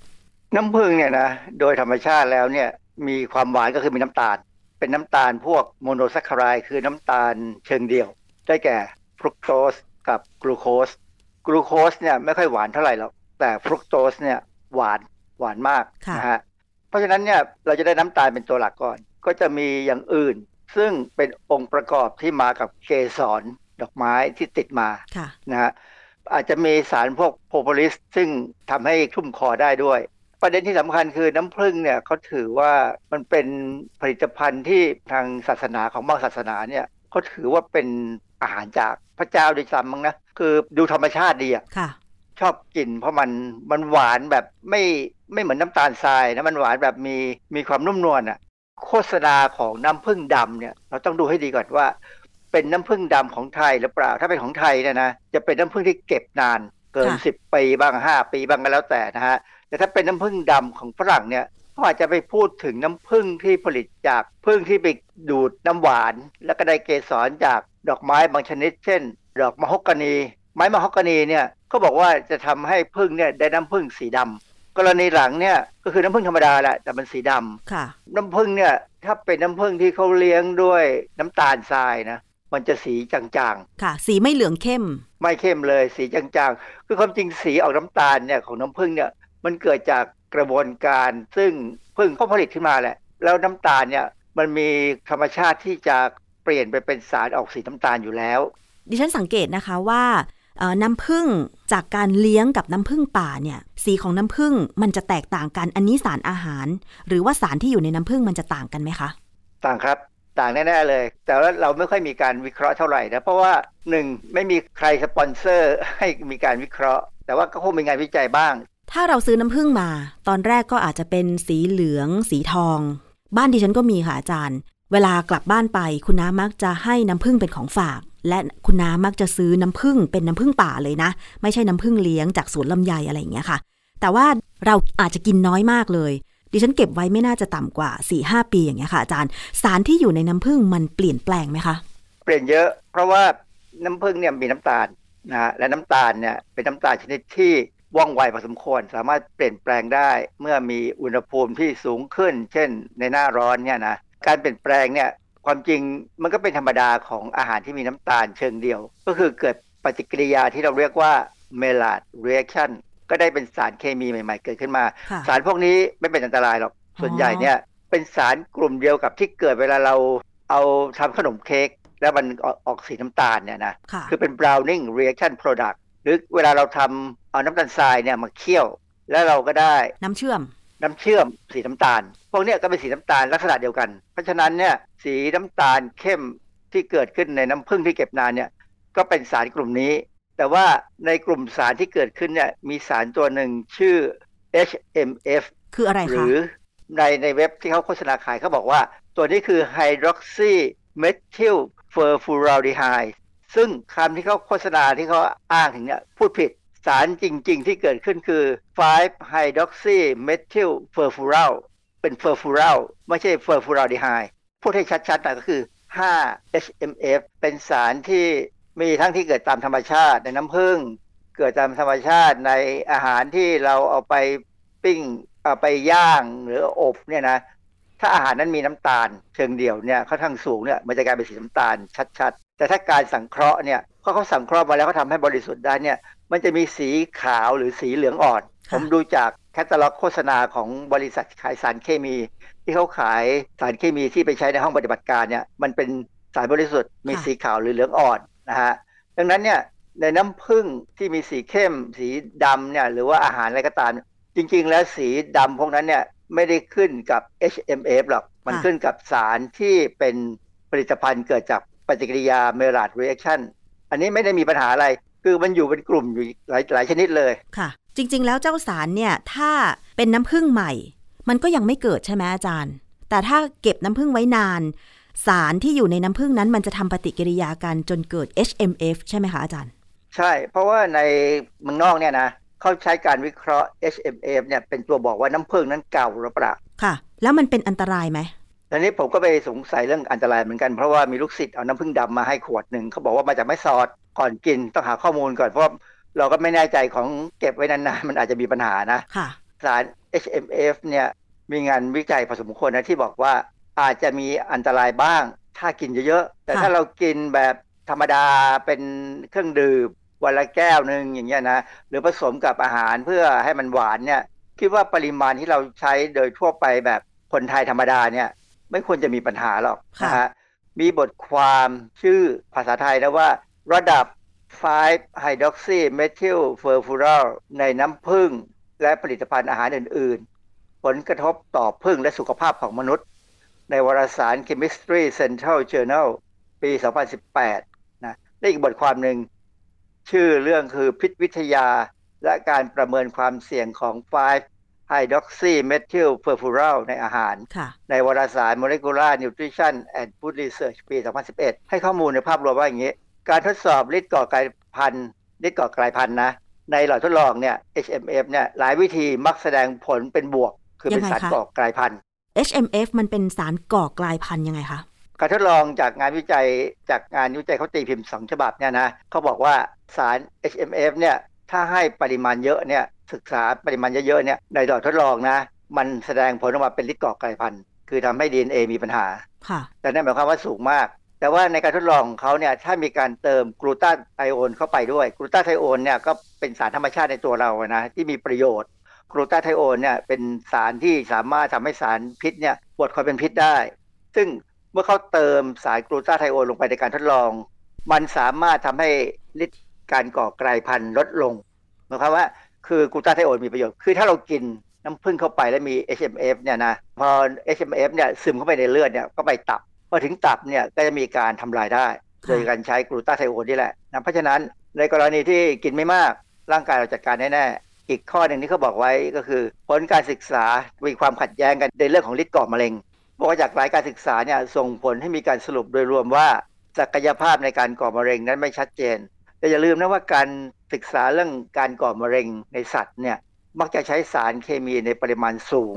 น้ำผึ้งเนี่ยนะโดยธรรมชาติแล้วเนี่ยมีความหวานก็คือมีน้ำตาล เป็นน้ำตาลพวกโมโนแซคคารายคือน้ำตาลเชิงเดียว ได้แก่ฟรุกโตสกับกลูโคสกลูโคสเนี่ยไม่ค่อยหวานเท่าไหร่หรอกแต่ฟรุกโตสเนี่ยหวานหวานมากค่ะนะฮะเพราะฉะนั้นเนี่ยเราจะได้น้ำตาลเป็นตัวหลักก่อน ก็จะมีอย่างอื่น ซึ่งเป็นองค์ประกอบที่มากับเกสรดอกไม้ที่ติดมาค่ะนะฮะอาจจะมีสารพวกโพโพลิส ซึ่งทำให้ชุ่มคอได้ด้วย ประเด็นที่สำคัญคือน้ำผึ้งเนี่ยเขาถือว่ามันเป็นผลิตภัณฑ์ที่ทางศาสนาของบางศาสนาเนี่ยเขาถือว่าเป็นอาหารจากพระเจ้าด้วยซ้ำมั้งนะคือดูธรรมชาติดีอะค่ะ ชอบกิน เพราะมันมันหวานแบบไม่ไม่เหมือนน้ำตาลทรายนะมันหวานแบบมีมีความนุ่มนวลอะ โฆษณาของน้ำผึ้งดำเนี่ยเราต้องดูให้ดีก่อนว่า เป็นน้ำผึ้งดำของไทยหรือเปล่า ถ้าเป็นของไทยเนี่ยนะจะเป็นน้ำผึ้งที่เก็บนานเกินค่ะสิบปีบ้างห้าปีบ้างก็แล้วแต่นะฮะแต่ถ้าเป็นน้ำผึ้งดำของฝรั่งเนี่ยเขาอาจจะไปพูดถึงน้ำผึ้งที่ผลิตจากผึ้งที่ไปดูดน้ำหวาน แล้วก็ได้เกสรจากดอกไม้บางชนิด เช่น ดอกมะฮกกานี ไม้มะฮกกานีเนี่ยเขาบอกว่าจะทำให้ผึ้งเนี่ยได้น้ำผึ้งสีดำ กรณีหลังเนี่ยก็คือน้ำผึ้งธรรมดาแหละแต่มันสีดำค่ะ น้ำผึ้งเนี่ยถ้าเป็นน้ำผึ้งที่เขาเลี้ยงด้วยน้ำตาลทรายนะมันจะสีจางค่ะ สีไม่เหลืองเข้มๆไม่เข้มเลยสีจางๆ คือความจริงสีออกน้ำตาลเนี่ยของน้ำผึ้งเนี่ยมันเกิดจากกระบวนการซึ่งผึ้งเขาผลิตขึ้นมาแหละ แล้วน้ำตาลเนี่ยมันมีธรรมชาติที่จะเปลี่ยนไปเป็นสารออกสีน้ำตาลอยู่แล้ว ดิฉันสังเกตนะคะว่าเอ่อ น้ำผึ้งจากการเลี้ยงกับน้ำผึ้งป่าเนี่ยสีของน้ำผึ้งมันจะแตกต่างกันอันนี้สารอาหาร หรือว่าสารที่อยู่ในน้ำผึ้งมันจะต่างกันไหมคะ ต่างครับต่างแน่ๆเลย แต่ว่าเราไม่ค่อยมีการวิเคราะห์เท่าไหร่นะเพราะว่าหนึ่งไม่มีใครสปอนเซอร์ให้มีการวิเคราะห์ แต่ว่าก็คงมีงานวิจัยบ้าง ถ้าเราซื้อน้ำผึ้งมา ตอนแรกก็อาจจะเป็นสีเหลือง สีทอง บ้านดิฉันก็มีค่ะอาจารย์ เวลากลับบ้านไปคุณน้ามักจะให้น้ำผึ้งเป็นของฝาก และคุณน้ามักจะซื้อน้ำผึ้งเป็นน้ำผึ้งป่าเลยนะ ไม่ใช่น้ำผึ้งเลี้ยงจากสวนลำไยอะไรอย่างเงี้ยค่ะ แต่ว่าเราอาจจะกินน้อยมากเลย ดิฉันเก็บไว้ไม่น่าจะต่ำกว่า4ี่หปีอย่างเงี้ยค่ะอาจารย์ สารที่อยู่ในน้ำผึ้งมันเปลี่ยนแปลงไหมคะ เปลี่ยนเยอะ เพราะว่าน้ำผึ้งเนี่ยมีน้ำตาลนะฮะและน้ำตาลเนี่ยเป็นน้ำตาลชนิดที่ว่องไวพอสมควร สามารถเปลี่ยนแปลงได้เมื่อมีอุณหภูมิที่สูงขึ้น เช่น ในหน้าร้อนเนี่ยนะการเปลี่ยนแปลงเนี่ย ความจริงมันก็เป็นธรรมดาของอาหารที่มีน้ำตาลเชิงเดียว ก็คือเกิดปฏิกิริยาที่เราเรียกว่า Maillard reaction ก็ได้เป็นสารเคมีใหม่ ๆ เกิดขึ้นมาค่ะสารพวกนี้ไม่เป็นอันตรายหรอกส่วนใหญ่เนี่ยเป็นสารกลุ่มเดียวกับที่เกิดเวลาเราเอาทำขนมเค้กแล้วมันออกออกสีน้ำตาลเนี่ยนะค่ะคือเป็น browning reaction product หรือเวลาเราทำเอาน้ำตาลทรายเนี่ยมาเคี่ยว แล้วเราก็ได้น้ำเชื่อม น้ำเชื่อมสีน้ำตาล พวกเนี้ยก็เป็นสีน้ำตาลลักษณะเดียวกัน เพราะฉะนั้นเนี่ยสีน้ำตาลเข้มที่เกิดขึ้นในน้ำผึ้งที่เก็บนานเนี่ยก็เป็นสารกลุ่มนี้ แต่ว่าในกลุ่มสารที่เกิดขึ้นเนี่ยมีสารตัวหนึ่งชื่อ HMF คืออะไรหคะรือในในเว็บที่เขาโฆษณาขายเขาบอกว่า ตัวนี้คือ hydroxy methyl furfural-dehyde ซึ่งคำที่เขาโฆษณาที่เขาอ้างถึงเนี่ยพูดผิด สารจริงๆที่เกิดขึ้นคือ 5 hydroxy methyl furfural เป็น furfural ไม่ใช่ furfural-dehyde พูดให้ชัดๆหน่อยก็คือ 5 HMF เป็นสารที่มีทั้งที่เกิดตามธรรมชาติในน้ำผึ้งเกิดตามธรรมชาติในอาหารที่เราเอาไปปิ้งเอาไปย่างหรืออบเนี่ยนะถ้าอาหารนั้นมีน้ำตาลเชิงเดียวเนี่ยค่อนข้างสูงเนี่ยมันจะกลายเป็นสีน้ำตาลชัดๆ แต่ถ้าการสังเคราะห์เนี่ยเขาเขาสังเคราะห์มาแล้วเขาทำให้บริสุทธิ์ได้เนี่ยมันจะมีสีขาวหรือสีเหลืองอ่อนค่ะผมดูจากแคตตาล็อกโฆษณาของบริษัทขายสารเคมี ที่เขาขายสารเคมีที่ไปใช้ในห้องปฏิบัติการเนี่ยมันเป็นสารบริสุทธิ์มีสีขาวหรือเหลืองอ่อนนะฮะดังนั้นเนี่ยในน้ำผึ้งที่มีสีเข้ม สีดำเนี่ยหรือว่าอาหารอะไรก็ตาม จริง ๆ แล้วสีดำพวกนั้นเนี่ยไม่ได้ขึ้นกับ HMF หรอก มันค่ะขึ้นกับสารที่เป็นผลิตภัณฑ์เกิดจาก ปฏิกิริยา Maillard reaction อันนี้ไม่ได้มีปัญหาอะไร คือมันอยู่เป็นกลุ่มอยู่หลายหลายชนิดเลยค่ะ จริง ๆ แล้วเจ้าสารเนี่ยถ้าเป็นน้ำผึ้งใหม่ มันก็ยังไม่เกิดใช่ไหมอาจารย์ แต่ถ้าเก็บน้ำผึ้งไว้นาน สารที่อยู่ในน้ำผึ้งนั้น มันจะทำปฏิกิริยากันจนเกิด HMF ใช่ไหมคะอาจารย์ ใช่ เพราะว่าในเมืองนอกเนี่ยนะเขาใช้การวิเคราะห์ HMF เนี่ยเป็นตัวบอกว่าน้ำผึ้งนั้นเก่าหรือเปล่าค่ะ แล้วมันเป็นอันตรายไหม ทีนี้ผมก็ไปสงสัยเรื่องอันตรายเหมือนกันเพราะว่ามีลูกศิษย์เอาน้ำผึ้งดำมาให้ขวดหนึ่งเขาบอกว่ามาจากแม่สอดก่อนกินต้องหาข้อมูลก่อนเพราะว่าเราก็ไม่แน่ใจของเก็บไว้นานๆมันอาจจะมีปัญหานะค่ะสาร HMF เนี่ยมีงานวิจัยพอสมควรนะที่บอกว่าอาจจะมีอันตรายบ้าง ถ้ากินเยอะๆแต่ค่ะถ้าเรากินแบบธรรมดาเป็นเครื่องดื่มวันละแก้วหนึ่งอย่างเงี้ยนะหรือผสมกับอาหารเพื่อให้มันหวานเนี่ยคิดว่าปริมาณที่เราใช้โดยทั่วไปแบบคนไทยธรรมดาเนี่ย ไม่ควรจะมีปัญหาหรอกค่ะนะฮะมีบทความชื่อภาษาไทยนะว่า ระดับ 5 hydroxy methyl furfural ในน้ำผึ้งและผลิตภัณฑ์อาหารอื่น ๆ ผลกระทบต่อผึ้งและสุขภาพของมนุษย์ ในวารสาร Chemistry Central Journal ปี 2018 นะและอีกบทความหนึ่ง ชื่อเรื่องคือพิษวิทยาและการประเมินความเสี่ยงของ 5 hydroxy methyl furfural ในอาหารค่ะในวารสาร Molecular Nutrition and Food Research ปี 2011 ให้ข้อมูลในภาพรวมว่าอย่างนี้ การทดสอบฤทธิ์ก่อกลายพันธุ์ฤทธิ์ก่อกลายพันธุ์นะ ในหลอดทดลองเนี่ย HMF เนี่ยหลายวิธีมักแสดงผลเป็นบวก คือเป็นยังไงสารคะก่อกลายพันธุ์ HMF มันเป็นสารก่อกลายพันธุ์ยังไงคะการทดลองจากงานวิจัยจากงานวิจัยเขาตีพิมพ์สองฉบับเนี่ยนะเขาบอกว่าสาร HMF เนี่ย ถ้าให้ปริมาณเยอะเนี่ยศึกษาปริมาณเยอะๆเนี่ยในหลอดทดลองนะ มันแสดงผลออกมาเป็นฤทธิ์ก่อกลายพันธุ์คือทำให้ DNA มีปัญหาค่ะแต่นั่นหมายความว่าสูงมาก แต่ว่าในการทดลองของเขาเนี่ยถ้ามีการเติมกลูตาไทโอนเข้าไปด้วยกลูตาไทโอนเนี่ยก็เป็นสารธรรมชาติในตัวเราอะนะที่มีประโยชน์กลูตาไทโอนเนี่ยเป็นสารที่สามารถทำให้สารพิษเนี่ยบดความเป็นพิษได้ ซึ่งเมื่อเขาเติมสารกลูตาไทโอนลงไปในการทดลอง มันสามารถทำให้ฤทธิ์ การก่อกลายพันธุ์ลดลงหมายความว่าคือกูตาไทโอนมีประโยชน์ คือถ้าเรากินน้ำผึ้งเข้าไปแล้วมี HMF เนี่ยนะพอ HMF เนี่ยซึมเข้าไปในเลือดเนี่ยก็ไปตับพอถึงตับเนี่ยก็จะมีการทำลายได้ โดยการใช้กลูตาไทโอนนี่แหละนะเพราะฉะนั้นในกรณีที่กินไม่มากร่างกายเราจัดการแน่ๆอีกข้อหนึ่งที่เขาบอกไว้ก็คือ ผลการศึกษามีความขัดแย้งกันในเรื่องของฤทธิ์ก่อมะเร็งบอกว่าจากหลายการศึกษาเนี่ยส่งผลให้มีการสรุปโดยรวมว่าศักยภาพในการก่อมะเร็งนั้นไม่ชัดเจน แต่อย่าลืมนะว่าการศึกษาเรื่องการก่อมะเร็งในสัตว์เนี่ยมักจะใช้สารเคมีในปริมาณสูง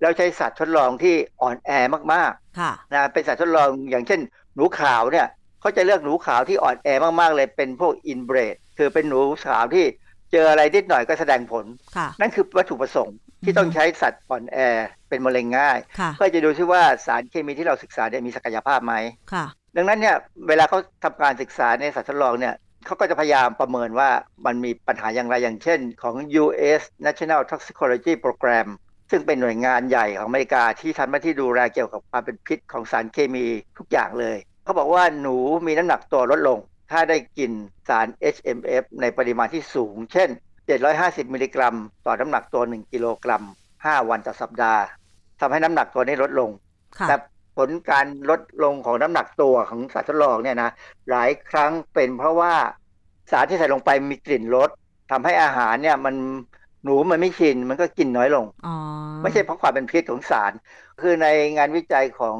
แล้วใช้สัตว์ทดลองที่อ่อนแอมากๆค่ะนะเป็นสัตว์ทดลองอย่างเช่น หนูขาวเนี่ยเขาจะเลือกหนูขาวที่อ่อนแอมากๆเลยเป็นพวกอินเบรดคือเป็นหนูขาวที่เจออะไรนิดหน่อยก็แสดงผลค่ะนั่นคือวัตถุประสงค์ที่ต้องใช้สัตว์อ่อนแอเป็นมะเร็งง่ายค่ะเพื่อจะดูซิว่าสารเคมีที่เราศึกษาเนี่ยมีศักยภาพไหมค่ะดังนั้นเนี่ยเวลาเขาทำการศึกษาในสัตว์ทดลองเนี่ย เขาก็จะพยายามประเมินว่ามันมีปัญหาอย่างไรอย่างเช่น ของ U.S. National Toxicology Program ซึ่งเป็นหน่วยงานใหญ่ของอเมริกาที่ทำหน้าที่ดูแลเกี่ยวกับความเป็นพิษของสารเคมีทุกอย่างเลย เขาบอกว่าหนูมีน้ำหนักตัวลดลง ถ้าได้กินสาร HMF ในปริมาณที่สูง เช่น 750 มิลลิกรัม ต่อน้ำหนักตัว 1 กิโลกรัม 5 วันต่อสัปดาห์ทำให้น้ำหนักตัวนี้ลดลงค่ะแต่ ผลการลดลงของน้ำหนักตัวของสัตว์ทดลองเนี่ยนะหลายครั้งเป็นเพราะว่าสารที่ใส่ลงไปมีกลิ่นรสทำให้อาหารเนี่ยมันหนูมันไม่ชินมันก็กินน้อยลงอ๋อไม่ใช่เพราะความเป็นพิษของสาร คือในงานวิจัยของ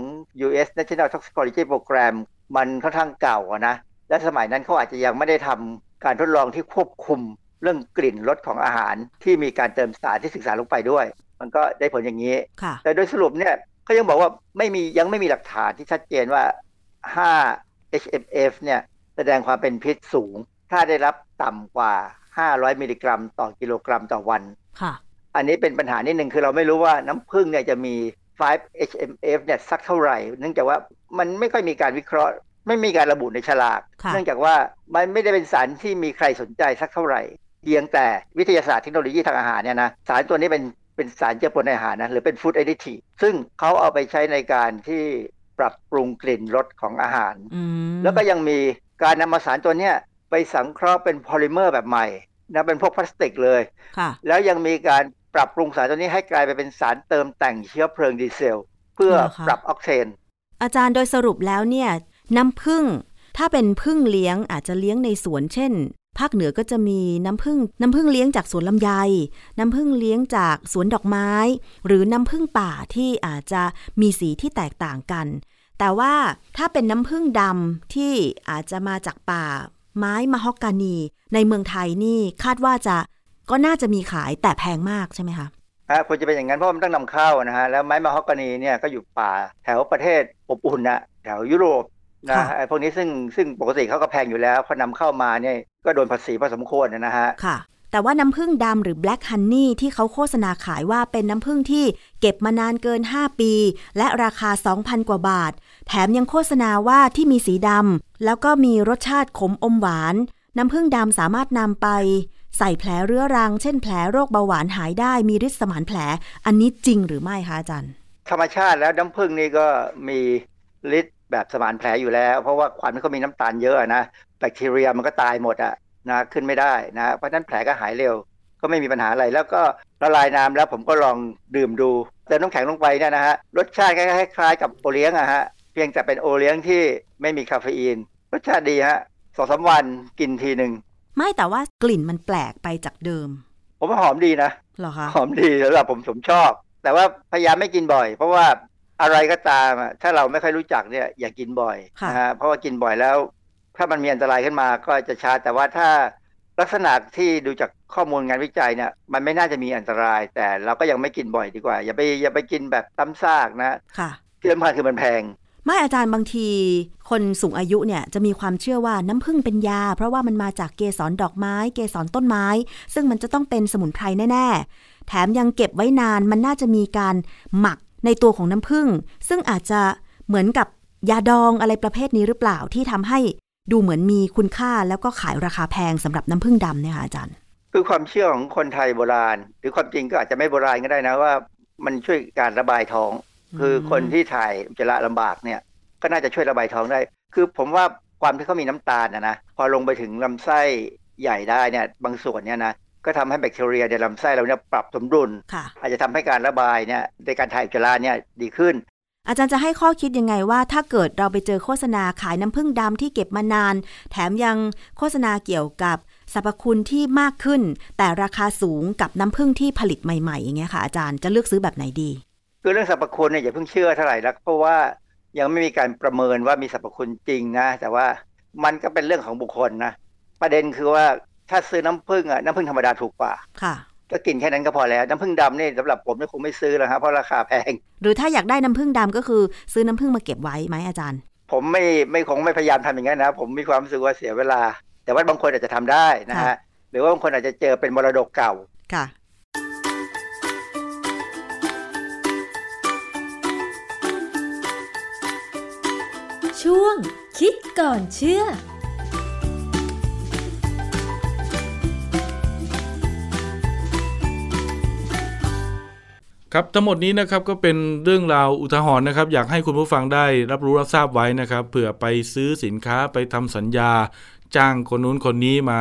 U.S. National Toxicology Program มันค่อนข้างเก่าอะนะ และสมัยนั้นเขาอาจจะยังไม่ได้ทำการทดลองที่ควบคุมเรื่องกลิ่นรสของอาหารที่มีการเติมสารที่ศึกษาลงไปด้วย มันก็ได้ผลอย่างนี้ค่ะแต่โดยสรุปเนี่ย เขายังบอกว่าไม่มียังไม่มีหลักฐานที่ชัดเจนว่า 5 HMF เนี่ยแสดงความเป็นพิษสูง ถ้าได้รับต่ำกว่า 500 มิลลิกรัม ต่อกิโลกรัมต่อวันค่ะอันนี้เป็นปัญหานิดหนึ่งคือเราไม่รู้ว่าน้ำผึ้งเนี่ยจะมี 5 HMF เนี่ยสักเท่าไหร่ เนื่องจากว่ามันไม่ค่อยมีการวิเคราะห์ ไม่มีการระบุในฉลากค่ะเนื่องจากว่ามันไม่ได้เป็นสารที่มีใครสนใจสักเท่าไหร่ เพียงแต่วิทยาศาสตร์เทคโนโลยีทางอาหารเนี่ยนะสารตัวนี้เป็น เป็นสารเจือปนในอาหารนะหรือเป็นฟู้ด d อ d ดิทีซึ่งเขาเอาไปใช้ในการที่ปรับปรุงกลิ่นรสของอาหารอืมแล้วก็ยังมีการนำมาสารตัวเนี้ยไปสังเคราะห์เป็นโพลิเมอร์แบบใหม่นะเป็นพวกพลาสติกเลยค่ะแล้วยังมีการปรับปรุงสารตัวนี้ให้กลายไปเป็นสารเติมแต่งเชื้อเพลิงดีเซล เพื่อเหรอคะปรับออกเทนอาจารย์โดยสรุปแล้วเนี่ยน้ำผึ้งถ้าเป็นผึ้งเลี้ยงอาจจะเลี้ยงในสวนเช่น ภาคเหนือก็จะมีน้ำผึ้งน้ำผึ้งเลี้ยงจากสวนลำไย น้ำผึ้งเลี้ยงจากสวนดอกไม้ หรือน้ำผึ้งป่าที่อาจจะมีสีที่แตกต่างกัน แต่ว่าถ้าเป็นน้ำผึ้งดำที่อาจจะมาจากป่า ไม้มะฮอกกานี ในเมืองไทยนี่คาดว่าจะก็น่าจะมีขายแต่แพงมากใช่ไหมคะฮะควรจะเป็นอย่างนั้นเพราะมันต้องนำเข้านะฮะแล้วไม้มะฮอกกานีเนี่ยก็อยู่ป่าแถวประเทศอบอุ่นนะแถวยุโรปนะค่ะไอ้พวกนี้ซึ่งซึ่งปกติเขาก็แพงอยู่แล้วพอนำเข้ามาเนี่ย ก็โดนภาษีพอสมควรนะฮะค่ะแต่ว่าน้ำผึ้งดำหรือ Black Honey ที่เขาโฆษณาขายว่าเป็นน้ำผึ้งที่เก็บมานานเกิน 5 ปี และราคา 2,000 กว่าบาท แถมยังโฆษณาว่าที่มีสีดำแล้วก็มีรสชาติขมอมหวาน น้ำผึ้งดำสามารถนำไป ใส่แผลเรื้อรัง เช่นแผลโรคเบาหวานหายได้มีฤทธิ์สมานแผล อันนี้จริงหรือไม่คะอาจารย์ ธรรมชาติแล้วน้ำผึ้งนี่ก็มีฤทธิ์ แบบสมานแผลอยู่แล้ว เพราะว่าควันมันก็มีน้ำตาลเยอะนะแบคทีเรียมันก็ตายหมดอะนะขึ้นไม่ได้นะเพราะฉะนั้นแผลก็หายเร็ว ก็ไม่มีปัญหาอะไรแล้วก็ละลายน้ำแล้วผมก็ลองดื่มดูเติมน้ำแข็งลงไปเนี่ยนะฮะรสชาติคล้ายๆกับโอเลี้ยงอะฮะเพียงแต่เป็นโอเลี้ยงที่ไม่มีคาเฟอีน รสชาติดีฮะสองสามวันกินทีหนึ่งไม่แต่ว่ากลิ่นมันแปลกไปจากเดิม ผมว่าหอมดีนะเหรอคะหอมดีสำหรับผมผมชอบ แต่ว่าพยายามไม่กินบ่อย เพราะว่า อะไรก็ตามอะถ้าเราไม่ค่อยรู้จักเนี่ยอย่ากินบ่อยค่ะนะฮะเพราะว่ากินบ่อยแล้ว ถ้ามันมีอันตรายขึ้นมาก็จะช้าแต่ว่าถ้าลักษณะที่ดูจากข้อมูลงานวิจัยเนี่ยมันไม่น่าจะมีอันตราย แต่เราก็ยังไม่กินบ่อยดีกว่า อย่าไปอย่าไปกินแบบตั้มซากนะค่ะที่สำคัญคือมันแพงไม่อาจารย์บางที คนสูงอายุเนี่ยจะมีความเชื่อว่าน้ำผึ้งเป็นยา เพราะว่ามันมาจากเกสรดอกไม้ เกสรต้นไม้ ซึ่งมันจะต้องเป็นสมุนไพรแน่ ๆ แถมยังเก็บไว้นานมันน่าจะมีการหมัก ในตัวของน้ำผึ้งซึ่งอาจจะเหมือนกับยาดองอะไรประเภทนี้หรือเปล่าที่ทำให้ดูเหมือนมีคุณค่าแล้วก็ขายราคาแพงสำหรับน้ำผึ้งดำเนี่ยค่ะอาจารย์ คือความเชื่อของคนไทยโบราณ หรือความจริงก็อาจจะไม่โบราณก็ได้นะว่า มันช่วยการระบายท้อง คือคนที่ถ่ายอุจจาระลำบากเนี่ย ก็น่าจะช่วยระบายท้องได้ คือผมว่าความที่เขามีน้ำตาลนะนะพอลงไปถึงลำไส้ใหญ่ได้เนี่ยบางส่วนเนี่ยนะ ก็ทำให้แบคทีเรียในลำไส้เราเนี่ยปรับสมดุลค่ะอาจจะทำให้การระบายเนี่ยในการถ่ายอุจจาระเนี่ยดีขึ้น อาจารย์จะให้ข้อคิดยังไงว่า ถ้าเกิดเราไปเจอโฆษณาขายน้ำผึ้งดำที่เก็บมานาน แถมยังโฆษณาเกี่ยวกับสรรพคุณที่มากขึ้น แต่ราคาสูงกับน้ำผึ้งที่ผลิตใหม่ๆอย่างเงี้ยค่ะอาจารย์จะเลือกซื้อแบบไหนดี คือเรื่องสรรพคุณเนี่ยอย่าเพิ่งเชื่อเท่าไหร่นักเพราะว่ายังไม่มีการประเมินว่ามีสรรพคุณจริงนะ แต่ว่ามันก็เป็นเรื่องของบุคคลนะประเด็นคือว่า ถ้าซื้อน้ำผึ้งอะน้ำผึ้งธรรมดาถูกกว่าค่ะก็กินแค่นั้นก็พอแล้ว น้ำผึ้งดำนี่สำหรับผมนี่คงไม่ซื้อแล้วครับเพราะราคาแพง หรือถ้าอยากได้น้ำผึ้งดำก็คือซื้อน้ำผึ้งมาเก็บไว้ไหมอาจารย์ ผมไม่ไม่คงไม่พยายามทำอย่างนั้นนะ ผมมีความรู้สึกว่าเสียเวลา แต่ว่าบางคนอาจจะทำได้นะค่ะฮะหรือว่าบางคนอาจจะเจอเป็นมรดกเก่าค่ะ ช่วงคิดก่อนเชื่อ ครับทั้งหมดนี้นะครับก็เป็นเรื่องราวอุทาหรณ์นะครับ อยากให้คุณผู้ฟังได้รับรู้รับทราบไว้นะครับเผื่อไปซื้อสินค้าไปทำสัญญา จ้างคนนู้นคนนี้มา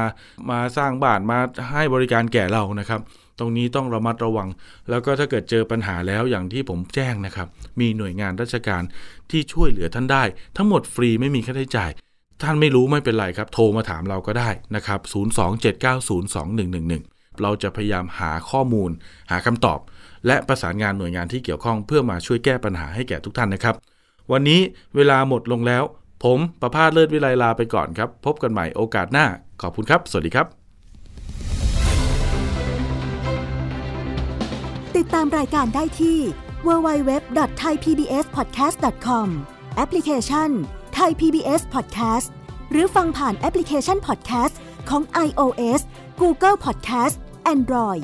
มาสร้างบ้านมาให้บริการแก่เรานะครับ ตรงนี้ต้องระมัดระวัง แล้วก็ถ้าเกิดเจอปัญหาแล้วอย่างที่ผมแจ้งนะครับ มีหน่วยงานราชการที่ช่วยเหลือท่านได้ ทั้งหมดฟรีไม่มีค่าใช้จ่ายท่านไม่รู้ไม่เป็นไรครับ โทรมาถามเราก็ได้นะครับ 027902111 เราจะพยายามหาข้อมูล หาคำตอบ และประสานงานหน่วยงานที่เกี่ยวข้องเพื่อมาช่วยแก้ปัญหาให้แก่ทุกท่านนะครับ วันนี้เวลาหมดลงแล้ว ผมประพาสเลิศวิไลลาไปก่อนครับ พบกันใหม่โอกาสหน้า ขอบคุณครับ สวัสดีครับ ติดตามรายการได้ที่ www.thaipbspodcast.com แอปพลิเคชัน Thai PBS Podcast หรือฟังผ่านแอปพลิเคชัน Podcast ของ iOS Google Podcast Android